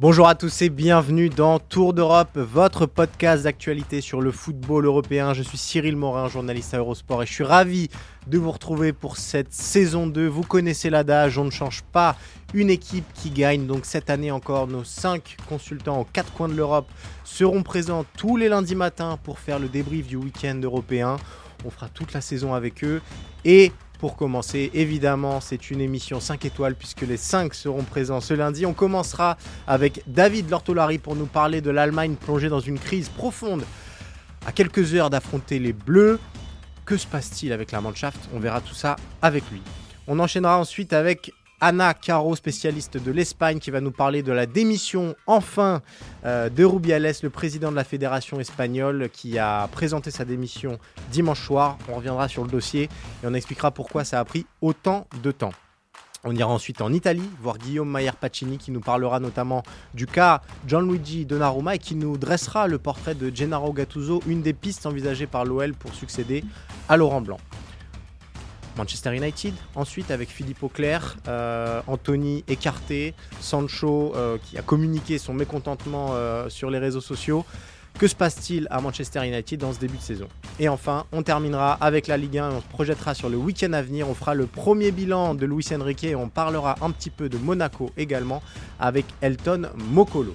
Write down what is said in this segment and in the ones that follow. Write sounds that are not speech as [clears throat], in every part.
Bonjour à tous et bienvenue dans Tour d'Europe, votre podcast d'actualité sur le football européen. Je suis Cyril Morin, journaliste à Eurosport et je suis ravi de vous retrouver pour cette saison 2. Vous connaissez l'adage, on ne change pas une équipe qui gagne. Donc cette année encore, nos 5 consultants aux quatre coins de l'Europe seront présents tous les lundis matins pour faire le débrief du week-end européen. On fera toute la saison avec eux et pour commencer, évidemment, c'est une émission 5 étoiles puisque les 5 seront présents ce lundi. On commencera avec David Lortolari pour nous parler de l'Allemagne plongée dans une crise profonde à quelques heures d'affronter les Bleus. Que se passe-t-il avec la Mannschaft? On verra tout ça avec lui. On enchaînera ensuite avec Anna Caro, spécialiste de l'Espagne, qui va nous parler de la démission enfin euh, de Rubiales, le président de la fédération espagnole, qui a présenté sa démission dimanche soir. On reviendra sur le dossier et on expliquera pourquoi ça a pris autant de temps. On ira ensuite en Italie, voir Guillaume Maier Pacini qui nous parlera notamment du cas Gianluigi Donnarumma et qui nous dressera le portrait de Gennaro Gattuso, une des pistes envisagées par l'OL pour succéder à Laurent Blanc. Manchester United, ensuite avec Philippe Auclair, euh, Anthony écarté, Sancho euh, qui a communiqué son mécontentement euh, sur les réseaux sociaux. Que se passe-t-il à Manchester United dans ce début de saison? Et enfin, on terminera avec la Ligue 1 et on se projettera sur le week-end à venir. On fera le premier bilan de Luis Enrique et on parlera un petit peu de Monaco également avec Elton Mokolo.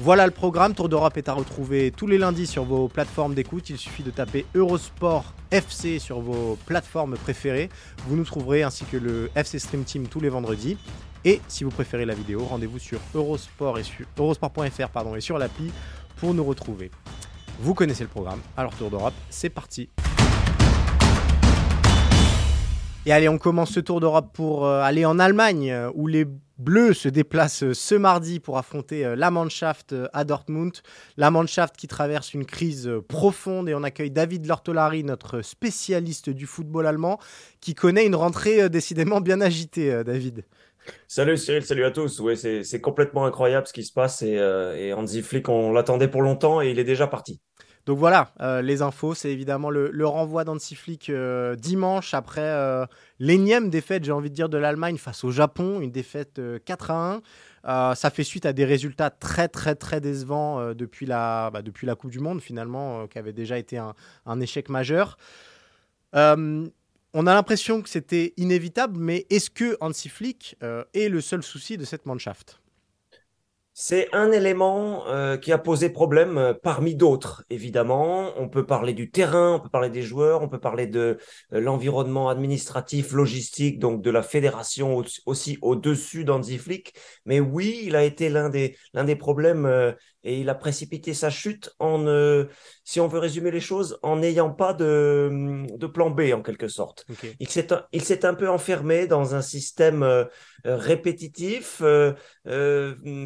Voilà le programme. Tour d'Europe est à retrouver tous les lundis sur vos plateformes d'écoute. Il suffit de taper Eurosport FC sur vos plateformes préférées. Vous nous trouverez ainsi que le FC Stream Team tous les vendredis. Et si vous préférez la vidéo, rendez-vous sur eurosport.fr et sur l'appli pour nous retrouver. Vous connaissez le programme, alors Tour d'Europe, c'est parti. Et allez, on commence ce Tour d'Europe pour euh, aller en Allemagne, euh, où les Bleus se déplacent euh, ce mardi pour affronter la Mannschaft à Dortmund. La Mannschaft qui traverse une crise profonde et on accueille David Lortolari, notre spécialiste du football allemand, qui connaît une rentrée décidément bien agitée, David. Salut Cyril, salut à tous. Oui, c'est complètement incroyable ce qui se passe et, euh, et Flick, on l'attendait pour longtemps et il est déjà parti. Donc voilà, euh, les infos, c'est évidemment le, renvoi d'Hansi Flick euh, dimanche après l'énième défaite, j'ai envie de dire, de l'Allemagne face au Japon, une défaite 4 à 1. ça fait suite à des résultats très très très décevants depuis, la, bah, depuis la Coupe du Monde finalement, qui avait déjà été un échec majeur on a l'impression que c'était inévitable, mais est-ce que Hansi Flick euh, est le seul souci de cette Mannschaft c'est un élément euh, qui a posé problème euh, parmi d'autres, évidemment. On peut parler du terrain, on peut parler des joueurs, on peut parler de l'environnement administratif, logistique, donc de la fédération aussi au-dessus d'Hansi Flick. Mais oui, il a été l'un des, l'un des problèmes et il a précipité sa chute en, euh, si on veut résumer les choses, en n'ayant pas de, de, plan B en quelque sorte. Il s'est un peu enfermé dans un système euh, répétitif euh,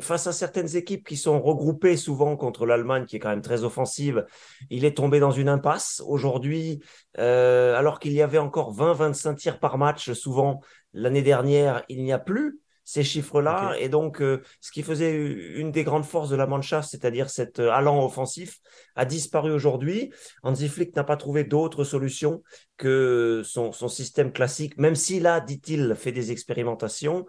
face à certaines équipes qui sont regroupées souvent contre l'Allemagne, qui est quand même très offensive. Il est tombé dans une impasse. Aujourd'hui, alors qu'il y avait encore 20-25 tirs par match, souvent l'année dernière, il n'y a plus ces chiffres-là. Et donc, euh, ce qui faisait une des grandes forces de la Mannschaft, c'est-à-dire cet euh, allant offensif, a disparu aujourd'hui. Hansi Flick n'a pas trouvé d'autre solution que son, son système classique, même s'il a, dit-il, fait des expérimentations.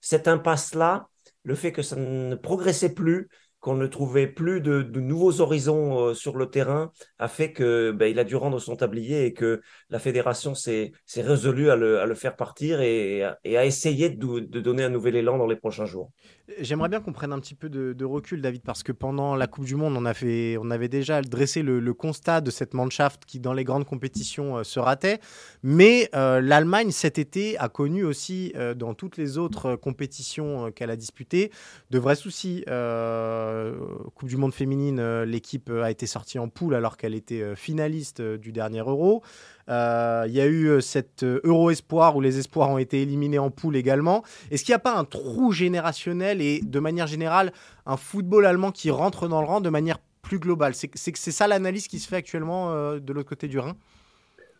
Cette impasse-là, le fait que ça ne progressait plus, qu'on ne trouvait plus de, nouveaux horizons euh, sur le terrain a fait que ben, il a dû rendre son tablier et que la fédération s'est résolue à le, faire partir et, à essayer de, donner un nouvel élan dans les prochains jours. J'aimerais bien qu'on prenne un petit peu de, recul, David, parce que pendant la Coupe du Monde, on, avait déjà dressé le, constat de cette Mannschaft qui, dans les grandes compétitions, euh, se ratait. Mais euh, l'Allemagne, cet été, a connu aussi, euh, dans toutes les autres compétitions qu'elle a disputées, de vrais soucis. Coupe du Monde féminine, l'équipe a été sortie en poule alors qu'elle était finaliste du dernier Euro. Euh, il y a eu euh, cet euh, Euro Espoir où les espoirs ont été éliminés en poule également. Est-ce qu'il n'y a pas un trou générationnel et de manière générale un football allemand qui rentre dans le rang de manière plus globale? C'est ça l'analyse qui se fait actuellement de l'autre côté du Rhin?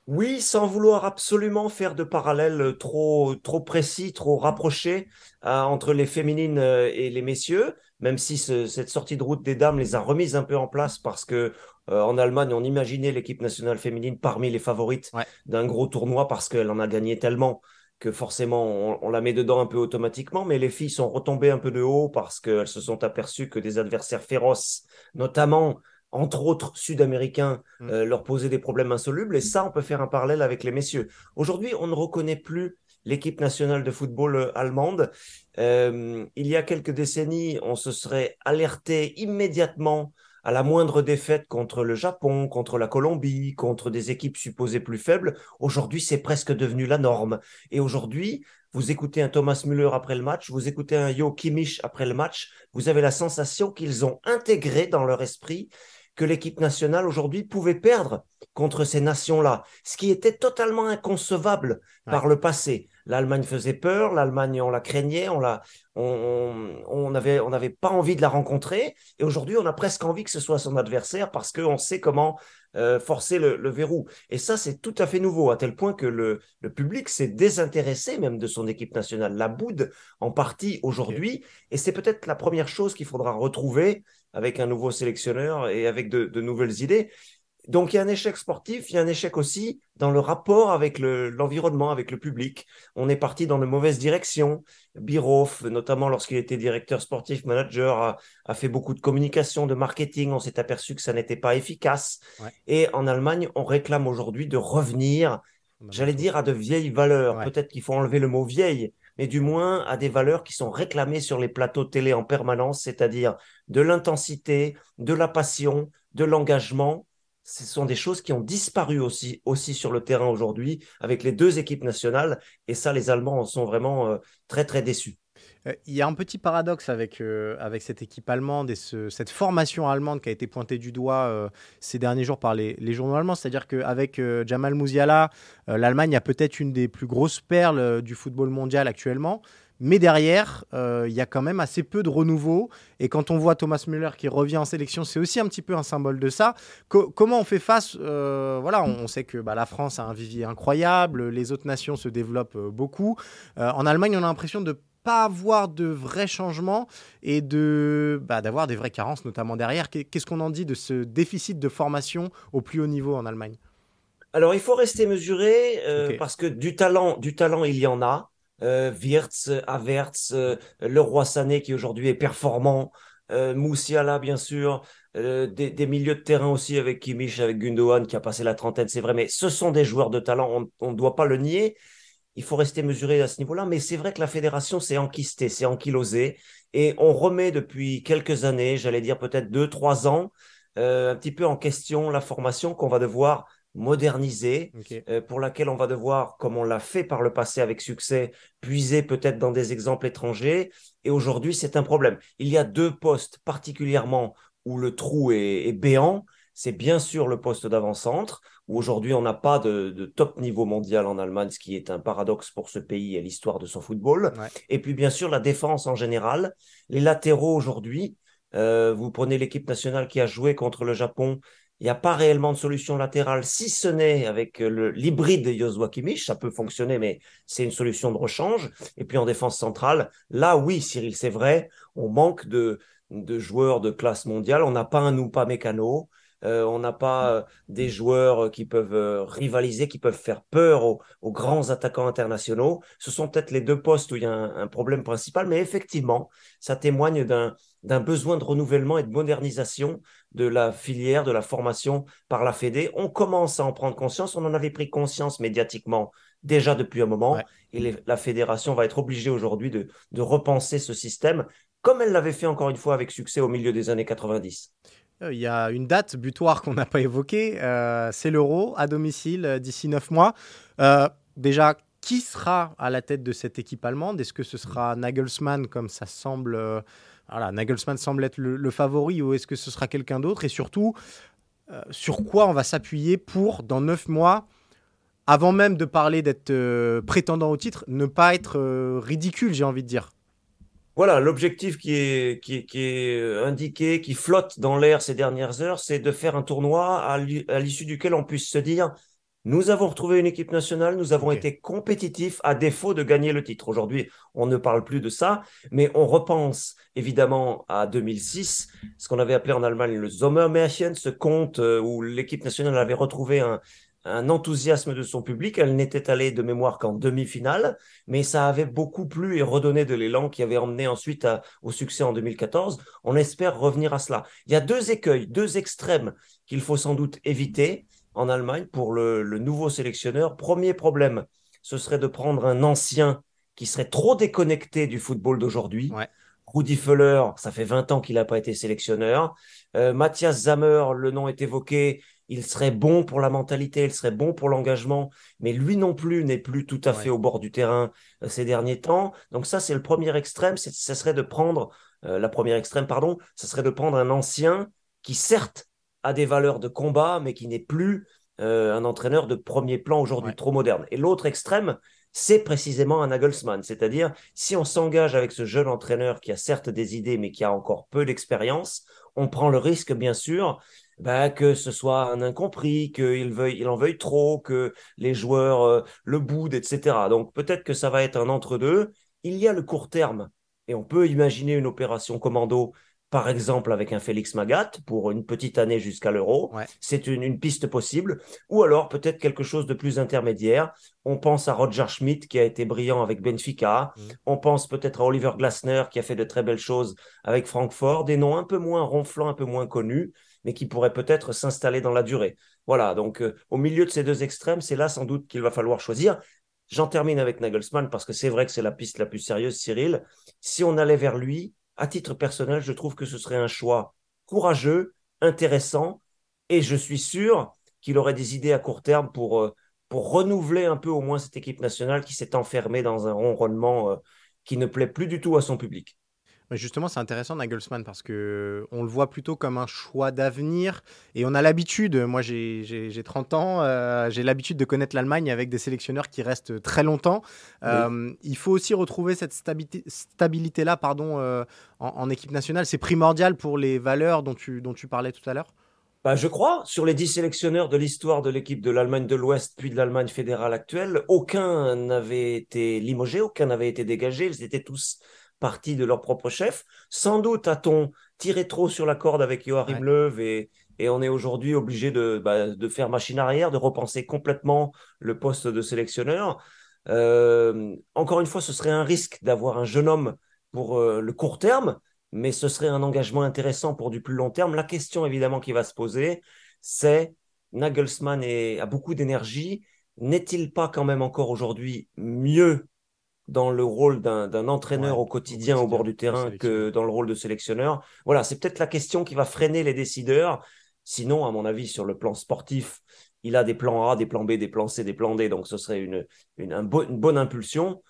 Oui, sans vouloir absolument faire de parallèles trop, trop précis, trop rapprochés entre les féminines et les messieurs, même si cette sortie de route des dames les a remises un peu en place parce que euh, en Allemagne, on imaginait l'équipe nationale féminine parmi les favorites d'un gros tournoi parce qu'elle en a gagné tellement que forcément on, la met dedans un peu automatiquement, mais les filles sont retombées un peu de haut parce qu'elles se sont aperçues que des adversaires féroces, notamment entre autres sud-américains, mm. euh, leur posaient des problèmes insolubles. Et ça, on peut faire un parallèle avec les messieurs. Aujourd'hui, on ne reconnaît plus l'équipe nationale de football euh, allemande. il y a quelques décennies, on se serait alerté immédiatement à la moindre défaite contre le Japon, contre la Colombie, contre des équipes supposées plus faibles, aujourd'hui c'est presque devenu la norme. Et aujourd'hui, vous écoutez un Thomas Müller après le match, vous écoutez un Yo Kimmich après le match, vous avez la sensation qu'ils ont intégré dans leur esprit que l'équipe nationale aujourd'hui pouvait perdre contre ces nations-là, ce qui était totalement inconcevable par le passé. L'Allemagne faisait peur, l'Allemagne on la craignait, on la, on n'avait on avait pas envie de la rencontrer, et aujourd'hui on a presque envie que ce soit son adversaire parce qu'on sait comment euh, forcer le, verrou. Et ça c'est tout à fait nouveau à tel point que le, le public s'est désintéressé même de son équipe nationale, la boude en partie aujourd'hui, et c'est peut-être la première chose qu'il faudra retrouver avec un nouveau sélectionneur et avec de, de nouvelles idées. Donc il y a un échec sportif, il y a un échec aussi dans le rapport avec l'environnement, avec le public. On est parti dans de mauvaises directions. Biroff, notamment lorsqu'il était directeur sportif, manager, a, fait beaucoup de communication, de marketing. On s'est aperçu que ça n'était pas efficace. Et en Allemagne, on réclame aujourd'hui de revenir, j'allais dire, à de vieilles valeurs. Peut-être qu'il faut enlever le mot vieille, mais du moins à des valeurs qui sont réclamées sur les plateaux télé en permanence, c'est-à-dire de l'intensité, de la passion, de l'engagement ce sont des choses qui ont disparu aussi, aussi sur le terrain aujourd'hui avec les deux équipes nationales. Et ça, les Allemands en sont vraiment euh, très, très déçus. Euh, il y a un petit paradoxe avec, euh, avec cette équipe allemande et cette formation allemande qui a été pointée du doigt ces derniers jours par les, les journaux allemands. C'est-à-dire qu'avec Jamal Musiala, l'Allemagne a peut-être une des plus grosses perles du football mondial actuellement. Mais derrière, euh, il y a quand même assez peu de renouveau. Et quand on voit Thomas Müller qui revient en sélection, c'est aussi un petit peu un symbole de ça. comment on fait face euh, Voilà, on, sait que bah, la France a un vivier incroyable, les autres nations se développent euh, beaucoup. en Allemagne, on a l'impression de pas avoir de vrais changements et de bah, d'avoir des vraies carences, notamment derrière. Qu'est-ce qu'on en dit de ce déficit de formation au plus haut niveau en Allemagne? Alors, il faut rester mesuré parce que du talent, du talent, il y en a Wirtz, Avertz, euh, le roi Sané qui aujourd'hui est performant, euh, Moussiala bien sûr, euh, des, milieux de terrain aussi avec Kimmich, avec Gundogan qui a passé la trentaine, c'est vrai, mais ce sont des joueurs de talent, on ne doit pas le nier. Il faut rester mesuré à ce niveau-là, mais c'est vrai que la fédération s'est enquistée, s'est ankylosée, et on remet depuis quelques années, j'allais dire peut-être deux, trois ans, un petit peu en question la formation qu'on va devoir modernisée, euh, pour laquelle on va devoir, comme on l'a fait par le passé avec succès, puiser peut-être dans des exemples étrangers. Et aujourd'hui, c'est un problème. Il y a deux postes particulièrement où le trou est, béant. C'est bien sûr le poste d'avant-centre, où aujourd'hui on n'a pas de, top niveau mondial en Allemagne, ce qui est un paradoxe pour ce pays et l'histoire de son football. Et puis bien sûr la défense en général. Les latéraux aujourd'hui, euh, vous prenez l'équipe nationale qui a joué contre le Japon il n'y a pas réellement de solution latérale, si ce n'est avec euh, l'hybride Joshua Kimmich, ça peut fonctionner, mais c'est une solution de rechange. Et puis en défense centrale, là oui, Cyril, c'est vrai, on manque de, joueurs de classe mondiale. On n'a pas un ou pas mécano. Euh, on n'a pas euh, des joueurs qui peuvent rivaliser, qui peuvent faire peur aux, grands attaquants internationaux. Ce sont peut-être les deux postes où il y a un problème principal, mais effectivement, ça témoigne d'un d'un besoin de renouvellement et de modernisation de la filière, de la formation par la Fédé. On commence à en prendre conscience. On en avait pris conscience médiatiquement déjà depuis un moment. Et la fédération va être obligée aujourd'hui de, repenser ce système comme elle l'avait fait encore une fois avec succès au milieu des années 90. Il y a une date butoir qu'on n'a pas évoquée, c'est l'Euro à domicile d'ici neuf mois. déjà, qui sera à la tête de cette équipe allemande? Est-ce que ce sera Nagelsmann, comme ça semble. Euh, voilà, Nagelsmann semble être le, favori, ou est-ce que ce sera quelqu'un d'autre? Et surtout, euh, sur quoi on va s'appuyer pour, dans neuf mois, avant même de parler d'être euh, prétendant au titre, ne pas être ridicule, j'ai envie de dire? Voilà, l'objectif qui est indiqué, qui flotte dans l'air ces dernières heures, c'est de faire un tournoi à l'issue duquel on puisse se dire nous avons retrouvé une équipe nationale, nous avons été compétitifs à défaut de gagner le titre. Aujourd'hui, on ne parle plus de ça, mais on repense évidemment à 2006, ce qu'on avait appelé en Allemagne le Sommermärchen, ce conte euh, où l'équipe nationale avait retrouvé un, enthousiasme de son public. Elle n'était allée de mémoire qu'en demi-finale, mais ça avait beaucoup plu et redonné de l'élan qui avait emmené ensuite au succès en 2014. On espère revenir à cela. Il y a deux écueils, deux extrêmes qu'il faut sans doute éviter en Allemagne pour le, nouveau sélectionneur. Premier problème, ce serait de prendre un ancien qui serait trop déconnecté du football d'aujourd'hui. Ouais. Rudi Völler, ça fait 20 ans qu'il n'a pas été sélectionneur. Euh, Matthias Zammer, le nom est évoqué, il serait bon pour la mentalité, il serait bon pour l'engagement, mais lui non plus n'est plus tout à fait au bord du terrain euh, ces derniers temps. Donc ça, c'est le premier extrême, ce serait de prendre, euh, la première extrême, pardon, ce serait de prendre un ancien qui certes a des valeurs de combat, mais qui n'est plus euh, un entraîneur de premier plan aujourd'hui, trop moderne. Et l'autre extrême, c'est précisément un Nagelsmann. C'est-à-dire, si on s'engage avec ce jeune entraîneur qui a certes des idées, mais qui a encore peu d'expérience, on prend le risque, bien sûr, bah, que ce soit un incompris, qu'il veuille, il en veuille trop, que les joueurs euh, le boudent, etc. Donc peut-être que ça va être un entre-deux. Il y a le court terme, et on peut imaginer une opération commando par exemple avec un Félix Magat pour une petite année jusqu'à l'euro. C'est une, piste possible. Ou alors peut-être quelque chose de plus intermédiaire. On pense à Roger Schmidt qui a été brillant avec Benfica. Mm. On pense peut-être à Oliver Glasner qui a fait de très belles choses avec Francfort. Des noms un peu moins ronflants, un peu moins connus, mais qui pourraient peut-être s'installer dans la durée. Voilà, donc euh, au milieu de ces deux extrêmes, c'est là sans doute qu'il va falloir choisir. J'en termine avec Nagelsmann parce que c'est vrai que c'est la piste la plus sérieuse, Cyril. Si on allait vers lui, à titre personnel, je trouve que ce serait un choix courageux, intéressant, et je suis sûr qu'il aurait des idées à court terme pour, euh, renouveler un peu au moins cette équipe nationale qui s'est enfermée dans un ronronnement euh, qui ne plaît plus du tout à son public justement, c'est intéressant Nagelsmann parce que on le voit plutôt comme un choix d'avenir et on a l'habitude. Moi, j'ai 30 ans, euh, j'ai l'habitude de connaître l'Allemagne avec des sélectionneurs qui restent très longtemps. Euh, il faut aussi retrouver cette stabilité, stabilité là, pardon, euh, en, équipe nationale. C'est primordial pour les valeurs dont tu, dont tu parlais tout à l'heure. Bah, je crois, sur les dix sélectionneurs de l'histoire de l'équipe de l'Allemagne de l'Ouest puis de l'Allemagne fédérale actuelle, aucun n'avait été limogé, aucun n'avait été dégagé. Ils étaient tous partie de leur propre chef. Sans doute a-t-on tiré trop sur la corde avec Joachim Löw et, et on est aujourd'hui obligé de, bah, de, faire machine arrière, de repenser complètement le poste de sélectionneur. Euh, encore une fois, ce serait un risque d'avoir un jeune homme pour euh, le court terme, mais ce serait un engagement intéressant pour du plus long terme. La question évidemment qui va se poser, c'est Nagelsmann a beaucoup d'énergie. N'est-il pas quand même encore aujourd'hui mieux dans le rôle d'un entraîneur au, quotidien, au bord du terrain que dans le rôle de sélectionneur. Voilà, c'est peut-être la question qui va freiner les décideurs. Sinon, à mon avis, sur le plan sportif, il a des plans A, des plans B, des plans C, des plans D, donc ce serait une, une, bonne impulsion.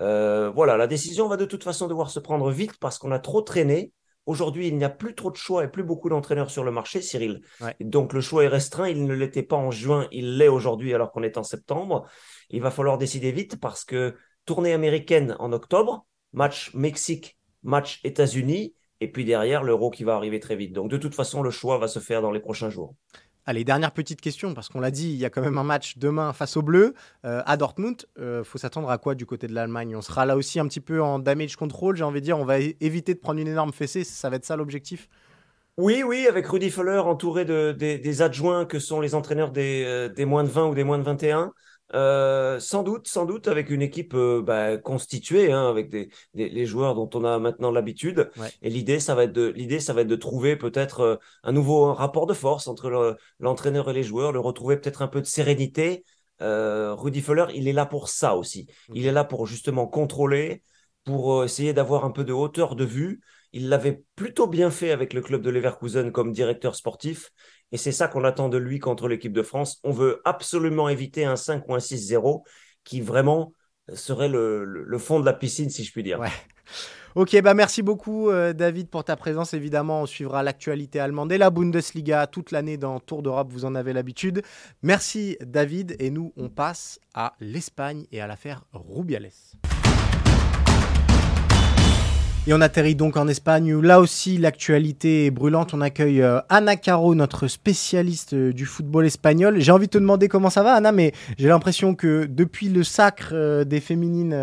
Euh, voilà, la décision va de toute façon devoir se prendre vite parce qu'on a trop traîné. Aujourd'hui, il n'y a plus trop de choix et plus beaucoup d'entraîneurs sur le marché, Cyril. Donc le choix est restreint. Il ne l'était pas en juin, il l'est aujourd'hui alors qu'on est en septembre. Il va falloir décider vite parce que tournée américaine en octobre, match Mexique, match États-Unis, et puis derrière l'euro qui va arriver très vite. Donc de toute façon, le choix va se faire dans les prochains jours. Allez, dernière petite question, parce qu'on l'a dit, il y a quand même un match demain face aux Bleus euh, à Dortmund. Euh, faut s'attendre à quoi du côté de l'Allemagne? On sera là aussi un petit peu en damage control, j'ai envie de dire. On va éviter de prendre une énorme fessée, ça va être ça l'objectif? Oui, oui, avec Rudy Feller entouré de, des, adjoints que sont les entraîneurs des, euh, des moins de 20 ou des moins de 21. Euh, sans doute, sans doute, avec une équipe euh, bah, constituée, hein, avec des, les joueurs dont on a maintenant l'habitude. Et l'idée, ça va être de l'idée, ça va être de trouver peut-être euh, un nouveau rapport de force entre l'entraîneur et les joueurs, de retrouver peut-être un peu de sérénité. Rudy Fuller, il est là pour ça aussi. Il est là pour justement contrôler, pour essayer d'avoir un peu de hauteur de vue Il l'avait plutôt bien fait avec le club de Leverkusen comme directeur sportif. Et c'est ça qu'on attend de lui contre l'équipe de France. On veut absolument éviter un 5 ou un 6-0 qui vraiment serait le, fond de la piscine, si je puis dire. Ok, bah merci beaucoup euh, David pour ta présence. Évidemment, on suivra l'actualité allemande et la Bundesliga toute l'année dans Tour d'Europe, vous en avez l'habitude. Merci David et nous on passe à l'Espagne et à l'affaire Rubiales. Et on atterrit donc en Espagne où là aussi l'actualité est brûlante. On accueille euh, Ana Caro, notre spécialiste euh, du football espagnol. J'ai envie de te demander comment ça va, Anna, mais j'ai l'impression que depuis le sacre euh, des féminines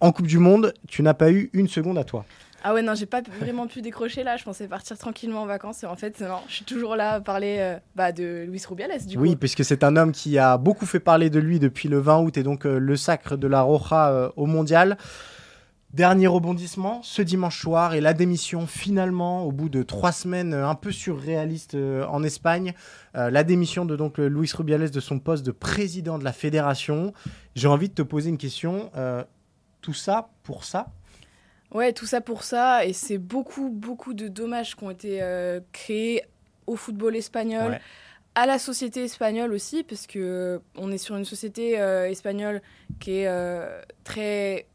en Coupe du Monde, tu n'as pas eu une seconde à toi. Ah ouais, non, j'ai pas vraiment pu décrocher là. Je pensais partir tranquillement en vacances. Et en fait, non, je suis toujours là à parler bah, de Luis Rubiales. Du oui, puisque c'est un homme qui a beaucoup fait parler de lui depuis le 20 août et donc le sacre de la Roja au mondial. Dernier rebondissement, ce dimanche soir, et la démission finalement, au bout de trois semaines un peu surréalistes euh, en Espagne, euh, la démission de donc Luis Rubiales de son poste de président de la fédération. J'ai envie de te poser une question. Euh, tout ça pour ça? Ouais, tout ça pour ça, et c'est beaucoup, beaucoup de dommages qui ont été créés au football espagnol. à la société espagnole aussi, parce que on est sur une société espagnole qui est très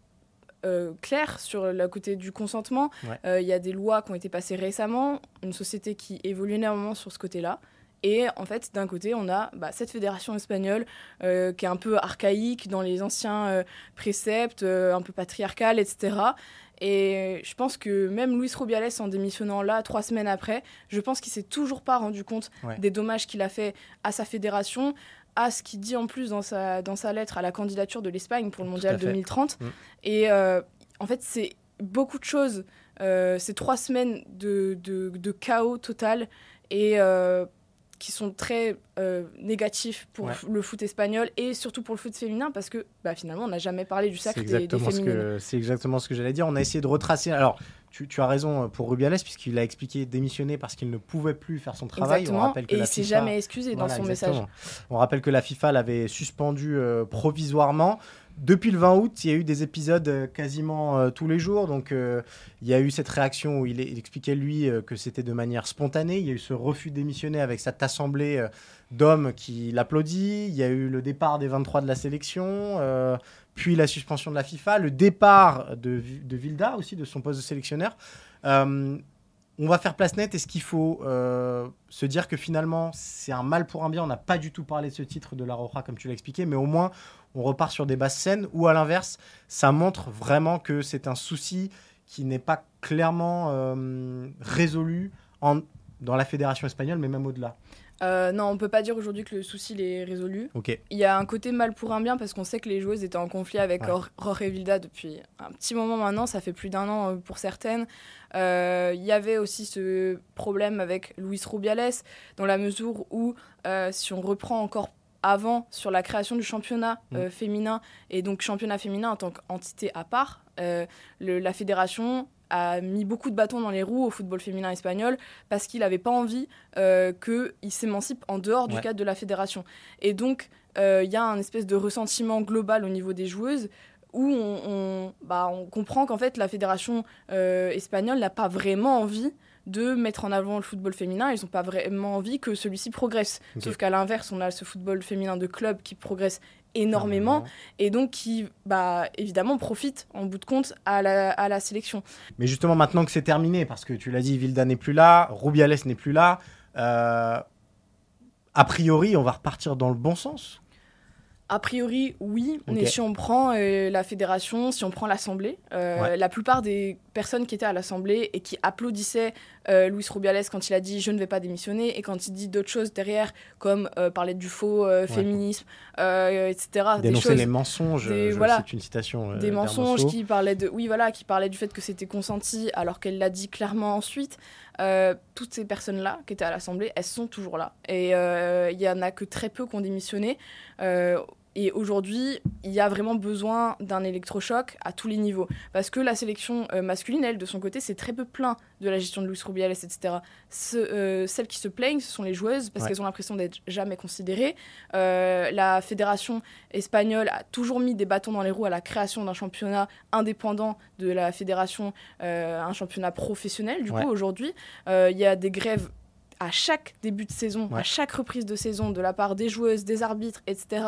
euh, clair sur le côté du consentement. Euh, il y a des lois qui ont été passées récemment, une société qui évolue énormément sur ce côté-là. Et en fait, d'un côté, on a bah, cette fédération espagnole euh, qui est un peu archaïque dans les anciens préceptes, un peu patriarcal, etc. Et je pense que même Luis Rubiales, en démissionnant là, trois semaines après, je pense qu'il s'est toujours pas rendu compte des dommages qu'il a fait à sa fédération, à ce qu'il dit en plus dans sa, dans sa lettre à la candidature de l'Espagne pour le Mondial 2030. Mm. Et euh, en fait, c'est beaucoup de choses. Euh, c'est trois semaines de, de, chaos total et euh, qui sont très négatifs pour le foot espagnol et surtout pour le foot féminin parce que bah, finalement, on n'a jamais parlé du sacre des, des féminines. C'est exactement ce que j'allais dire. On a essayé de retracer. Alors, tu, as raison pour Rubiales, puisqu'il a expliqué démissionner parce qu'il ne pouvait plus faire son travail. Exactement. On rappelle que et il s'est jamais excusé dans son message. On rappelle que la FIFA l'avait suspendu euh, provisoirement. Depuis le 20 août, il y a eu des épisodes euh, quasiment euh, tous les jours. Donc, il y a eu cette réaction où il, expliquait, lui, que c'était de manière spontanée. Il y a eu ce refus de démissionner avec cette assemblée d'hommes qui l'applaudit. Il y a eu le départ des 23 de la sélection puis la suspension de la FIFA, le départ de, de Vilda aussi, de son poste de sélectionneur. Euh, on va faire place nette. Est-ce qu'il faut euh, se dire que finalement, c'est un mal pour un bien? On n'a pas du tout parlé de ce titre de la Roja, comme tu l'as expliqué, mais au moins, on repart sur des basses scènes, ou à l'inverse, ça montre vraiment que c'est un souci qui n'est pas clairement euh, résolu en, dans la fédération espagnole, mais même au-delà. Euh, non, on peut pas dire aujourd'hui que le souci est résolu. Il y a un côté mal pour un bien parce qu'on sait que les joueuses étaient en conflit avec ouais. Vilda depuis un petit moment maintenant, ça fait plus d'un an euh, pour certaines. Euh, il y avait aussi ce problème avec Luis Rubiales, dans la mesure où, si on reprend encore avant sur la création du championnat mm. féminin, et donc championnat féminin en tant qu'entité à part, la fédération a mis beaucoup de bâtons dans les roues au football féminin espagnol parce qu'il n'avait pas envie euh, qu'il s'émancipe en dehors du cadre de la fédération. Et donc, euh, il y a un espèce de ressentiment global au niveau des joueuses où on, bah, on comprend qu'en fait, la fédération euh, espagnole n'a pas vraiment envie de mettre en avant le football féminin. Ils n'ont pas vraiment envie que celui-ci progresse. Sauf qu'à l'inverse, on a ce football féminin de club qui progresse énormément et donc qui bah évidemment profite en bout de compte à la, à la sélection. Mais justement maintenant que c'est terminé parce que tu l'as dit Vilda n'est plus là, Rubiales n'est plus là, euh, a priori on va repartir dans le bon sens. A priori, oui. Mais si on prend euh, la fédération, si on prend l'Assemblée, euh, la plupart des personnes qui étaient à l'Assemblée et qui applaudissaient euh, Luis Rubiales quand il a dit je ne vais pas démissionner et quand il dit d'autres choses derrière, comme parler du faux féminisme, etc. Dénoncer les mensonges, c'est une citation. des mensonges qui parlaient de, oui voilà, qui parlaient du fait que c'était consenti alors qu'elle l'a dit clairement ensuite. Toutes ces personnes-là qui étaient à l'Assemblée, elles sont toujours là. Et il y en a que très peu qui ont démissionné et aujourd'hui, il y a vraiment besoin d'un électrochoc à tous les niveaux. Parce que la sélection euh, masculine, elle, de son côté, c'est très peu plein de la gestion de Luis Rubiales, etc. Ce, celles qui se plaignent, ce sont les joueuses, parce qu'elles ont l'impression d'être jamais considérées. la fédération espagnole a toujours mis des bâtons dans les roues à la création d'un championnat indépendant de la fédération, un championnat professionnel. Du coup, aujourd'hui, il y a des grèves à chaque début de saison, à chaque reprise de saison, de la part des joueuses, des arbitres, etc.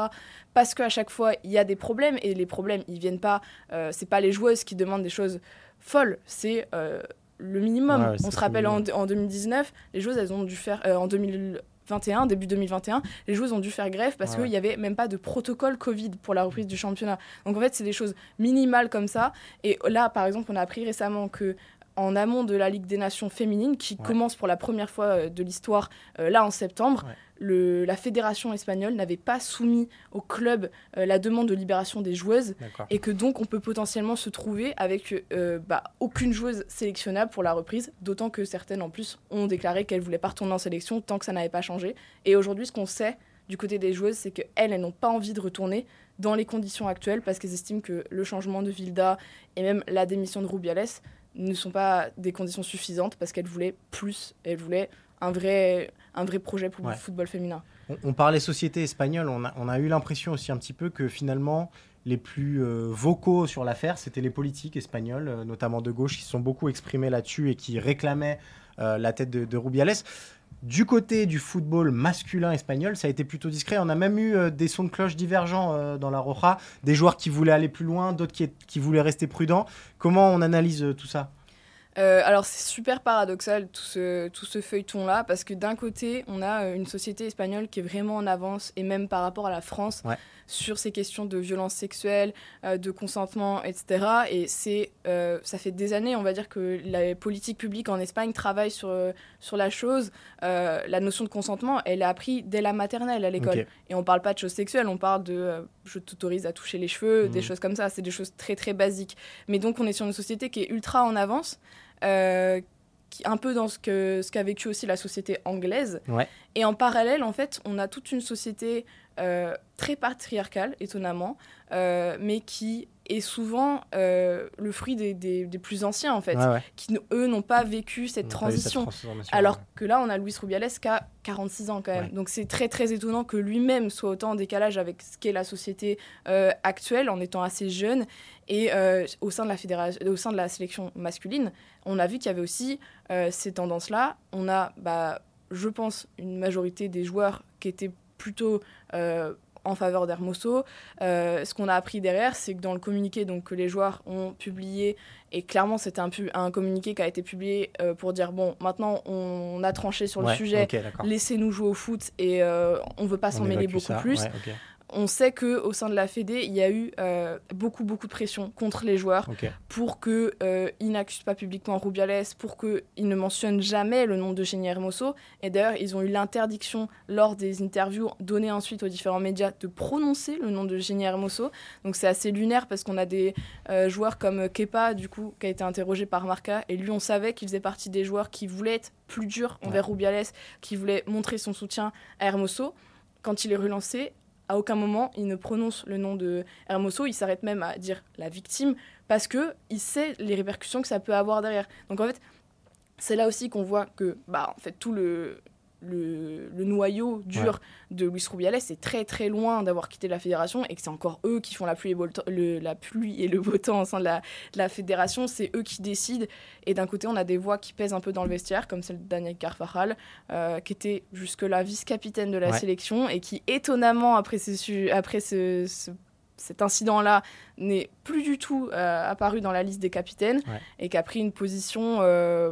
Parce qu'à chaque fois, il y a des problèmes et les problèmes, ils viennent pas. Euh, c'est pas les joueuses qui demandent des choses folles, c'est euh, le minimum. On se rappelle en, 2019, les joueuses, elles ont dû faire euh, en 2021, début 2021, les joueuses ont dû faire grève parce qu'il n'y avait même pas de protocole Covid pour la reprise du championnat. Donc en fait, c'est des choses minimales comme ça. Et là, par exemple, on a appris récemment que en amont de la Ligue des Nations féminines qui commence pour la première fois euh, de l'histoire euh, là en septembre. Le, la fédération espagnole n'avait pas soumis au club euh, la demande de libération des joueuses et que donc on peut potentiellement se trouver avec bah, aucune joueuse sélectionnable pour la reprise, d'autant que certaines en plus ont déclaré qu'elles voulaient pas retourner en sélection tant que ça n'avait pas changé. Et aujourd'hui, ce qu'on sait du côté des joueuses, c'est qu'elles, elles n'ont pas envie de retourner dans les conditions actuelles parce qu'elles estiment que le changement de Vilda et même la démission de Rubiales ne sont pas des conditions suffisantes parce qu'elle voulait plus, elle voulait un vrai, un vrai projet pour le football féminin. On, parlait société espagnole, on a, on a eu l'impression aussi un petit peu que finalement les plus euh, vocaux sur l'affaire, c'était les politiques espagnols, euh, notamment de gauche, qui se sont beaucoup exprimés là-dessus et qui réclamaient euh, la tête de, de Rubiales. Du côté du football masculin espagnol, ça a été plutôt discret. On a même eu euh, des sons de cloche divergents euh, dans la Roja, des joueurs qui voulaient aller plus loin, d'autres qui, voulaient rester prudents. Comment on analyse euh, tout ça? Alors c'est super paradoxal tout ce, tout ce feuilleton-là, parce que d'un côté, on a une société espagnole qui est vraiment en avance, et même par rapport à la France, sur ces questions de violence sexuelle, euh, de consentement, etc. Et c'est, euh, ça fait des années, on va dire, que la politique publique en Espagne travaille sur, euh, sur la chose. la notion de consentement, elle est apprise dès la maternelle à l'école. Et on parle pas de choses sexuelles, on parle de je t'autorise à toucher les cheveux, des mmh. choses comme ça. C'est des choses très très basiques. Mais donc on est sur une société qui est ultra en avance. Un peu dans ce qu'a ce qu'a vécu aussi la société anglaise. Et en parallèle, en fait, on a toute une société très patriarcal, étonnamment, euh, mais qui est souvent euh, le fruit des, des, plus anciens, en fait, qui, eux, n'ont pas vécu cette transition. alors que là, on a Luis Rubiales qui a 46 ans, quand même. Donc c'est très, très étonnant que lui-même soit autant en décalage avec ce qu'est la société actuelle, en étant assez jeune. Et au, sein de la fédération, au sein de la sélection masculine, on a vu qu'il y avait aussi ces tendances-là. On a, bah, je pense, une majorité des joueurs qui étaient plutôt euh, en faveur d'Hermoso. Euh, ce qu'on a appris derrière, c'est que dans le communiqué donc, que les joueurs ont publié, et clairement c'était un, un, communiqué qui a été publié euh, pour dire, bon, maintenant on, a tranché sur le sujet, laissez-nous jouer au foot et on ne veut pas s'en mêler beaucoup plus on sait que au sein de la Fédé, il y a eu euh, beaucoup beaucoup de pression contre les joueurs pour qu'ils euh, n'accusent pas publiquement Rubiales, pour qu'ils ne mentionnent jamais le nom de Génie Hermoso. Et d'ailleurs, ils ont eu l'interdiction lors des interviews données ensuite aux différents médias de prononcer le nom de Génie Hermoso. Donc c'est assez lunaire parce qu'on a des euh, joueurs comme Kepa, du coup, qui a été interrogé par Marca, et lui, on savait qu'il faisait partie des joueurs qui voulaient être plus durs envers Rubiales, qui voulaient montrer son soutien à Hermoso. Quand il est relancé, à aucun moment il ne prononce le nom de Hermoso, il s'arrête même à dire la victime parce que il sait les répercussions que ça peut avoir derrière. Donc en fait, c'est là aussi qu'on voit que bah en fait tout le le, noyau dur de Luis Rubiales est très très loin d'avoir quitté la fédération et que c'est encore eux qui font la pluie et, le, la pluie et le beau temps au sein de la, fédération. C'est eux qui décident. Et d'un côté, on a des voix qui pèsent un peu dans le vestiaire, comme celle de Daniel Carvajal, euh, qui était jusque-là vice-capitaine de la sélection et qui, étonnamment, après, ce, après ce, cet incident-là n'est plus du tout euh, apparu dans la liste des capitaines et qui a pris une position euh,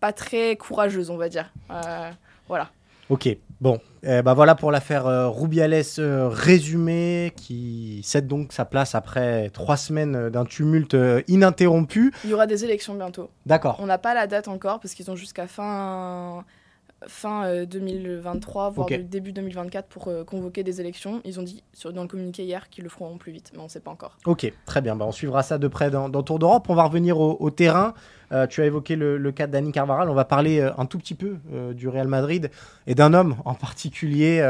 pas très courageuse, on va dire. Voilà. Ok, bon, eh ben voilà pour l'affaire euh, Rubiales euh, résumée qui cède donc sa place après trois semaines euh, d'un tumulte ininterrompu. Il y aura des élections bientôt. D'accord. On n'a pas la date encore parce qu'ils ont jusqu'à fin fin 2023, voire début 2024 pour convoquer des élections. Ils ont dit sur, dans le communiqué hier qu'ils le feront plus vite, mais on ne sait pas encore. Ok, très bien. Bah, on suivra ça de près dans, Tour d'Europe. On va revenir au, terrain. tu as évoqué le, cas d'Annie Carvaral. On va parler un tout petit peu du Real Madrid et d'un homme en particulier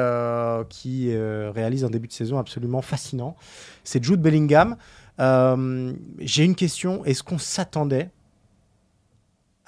qui réalise un début de saison absolument fascinant. C'est Jude Bellingham. J'ai une question. Est-ce qu'on s'attendait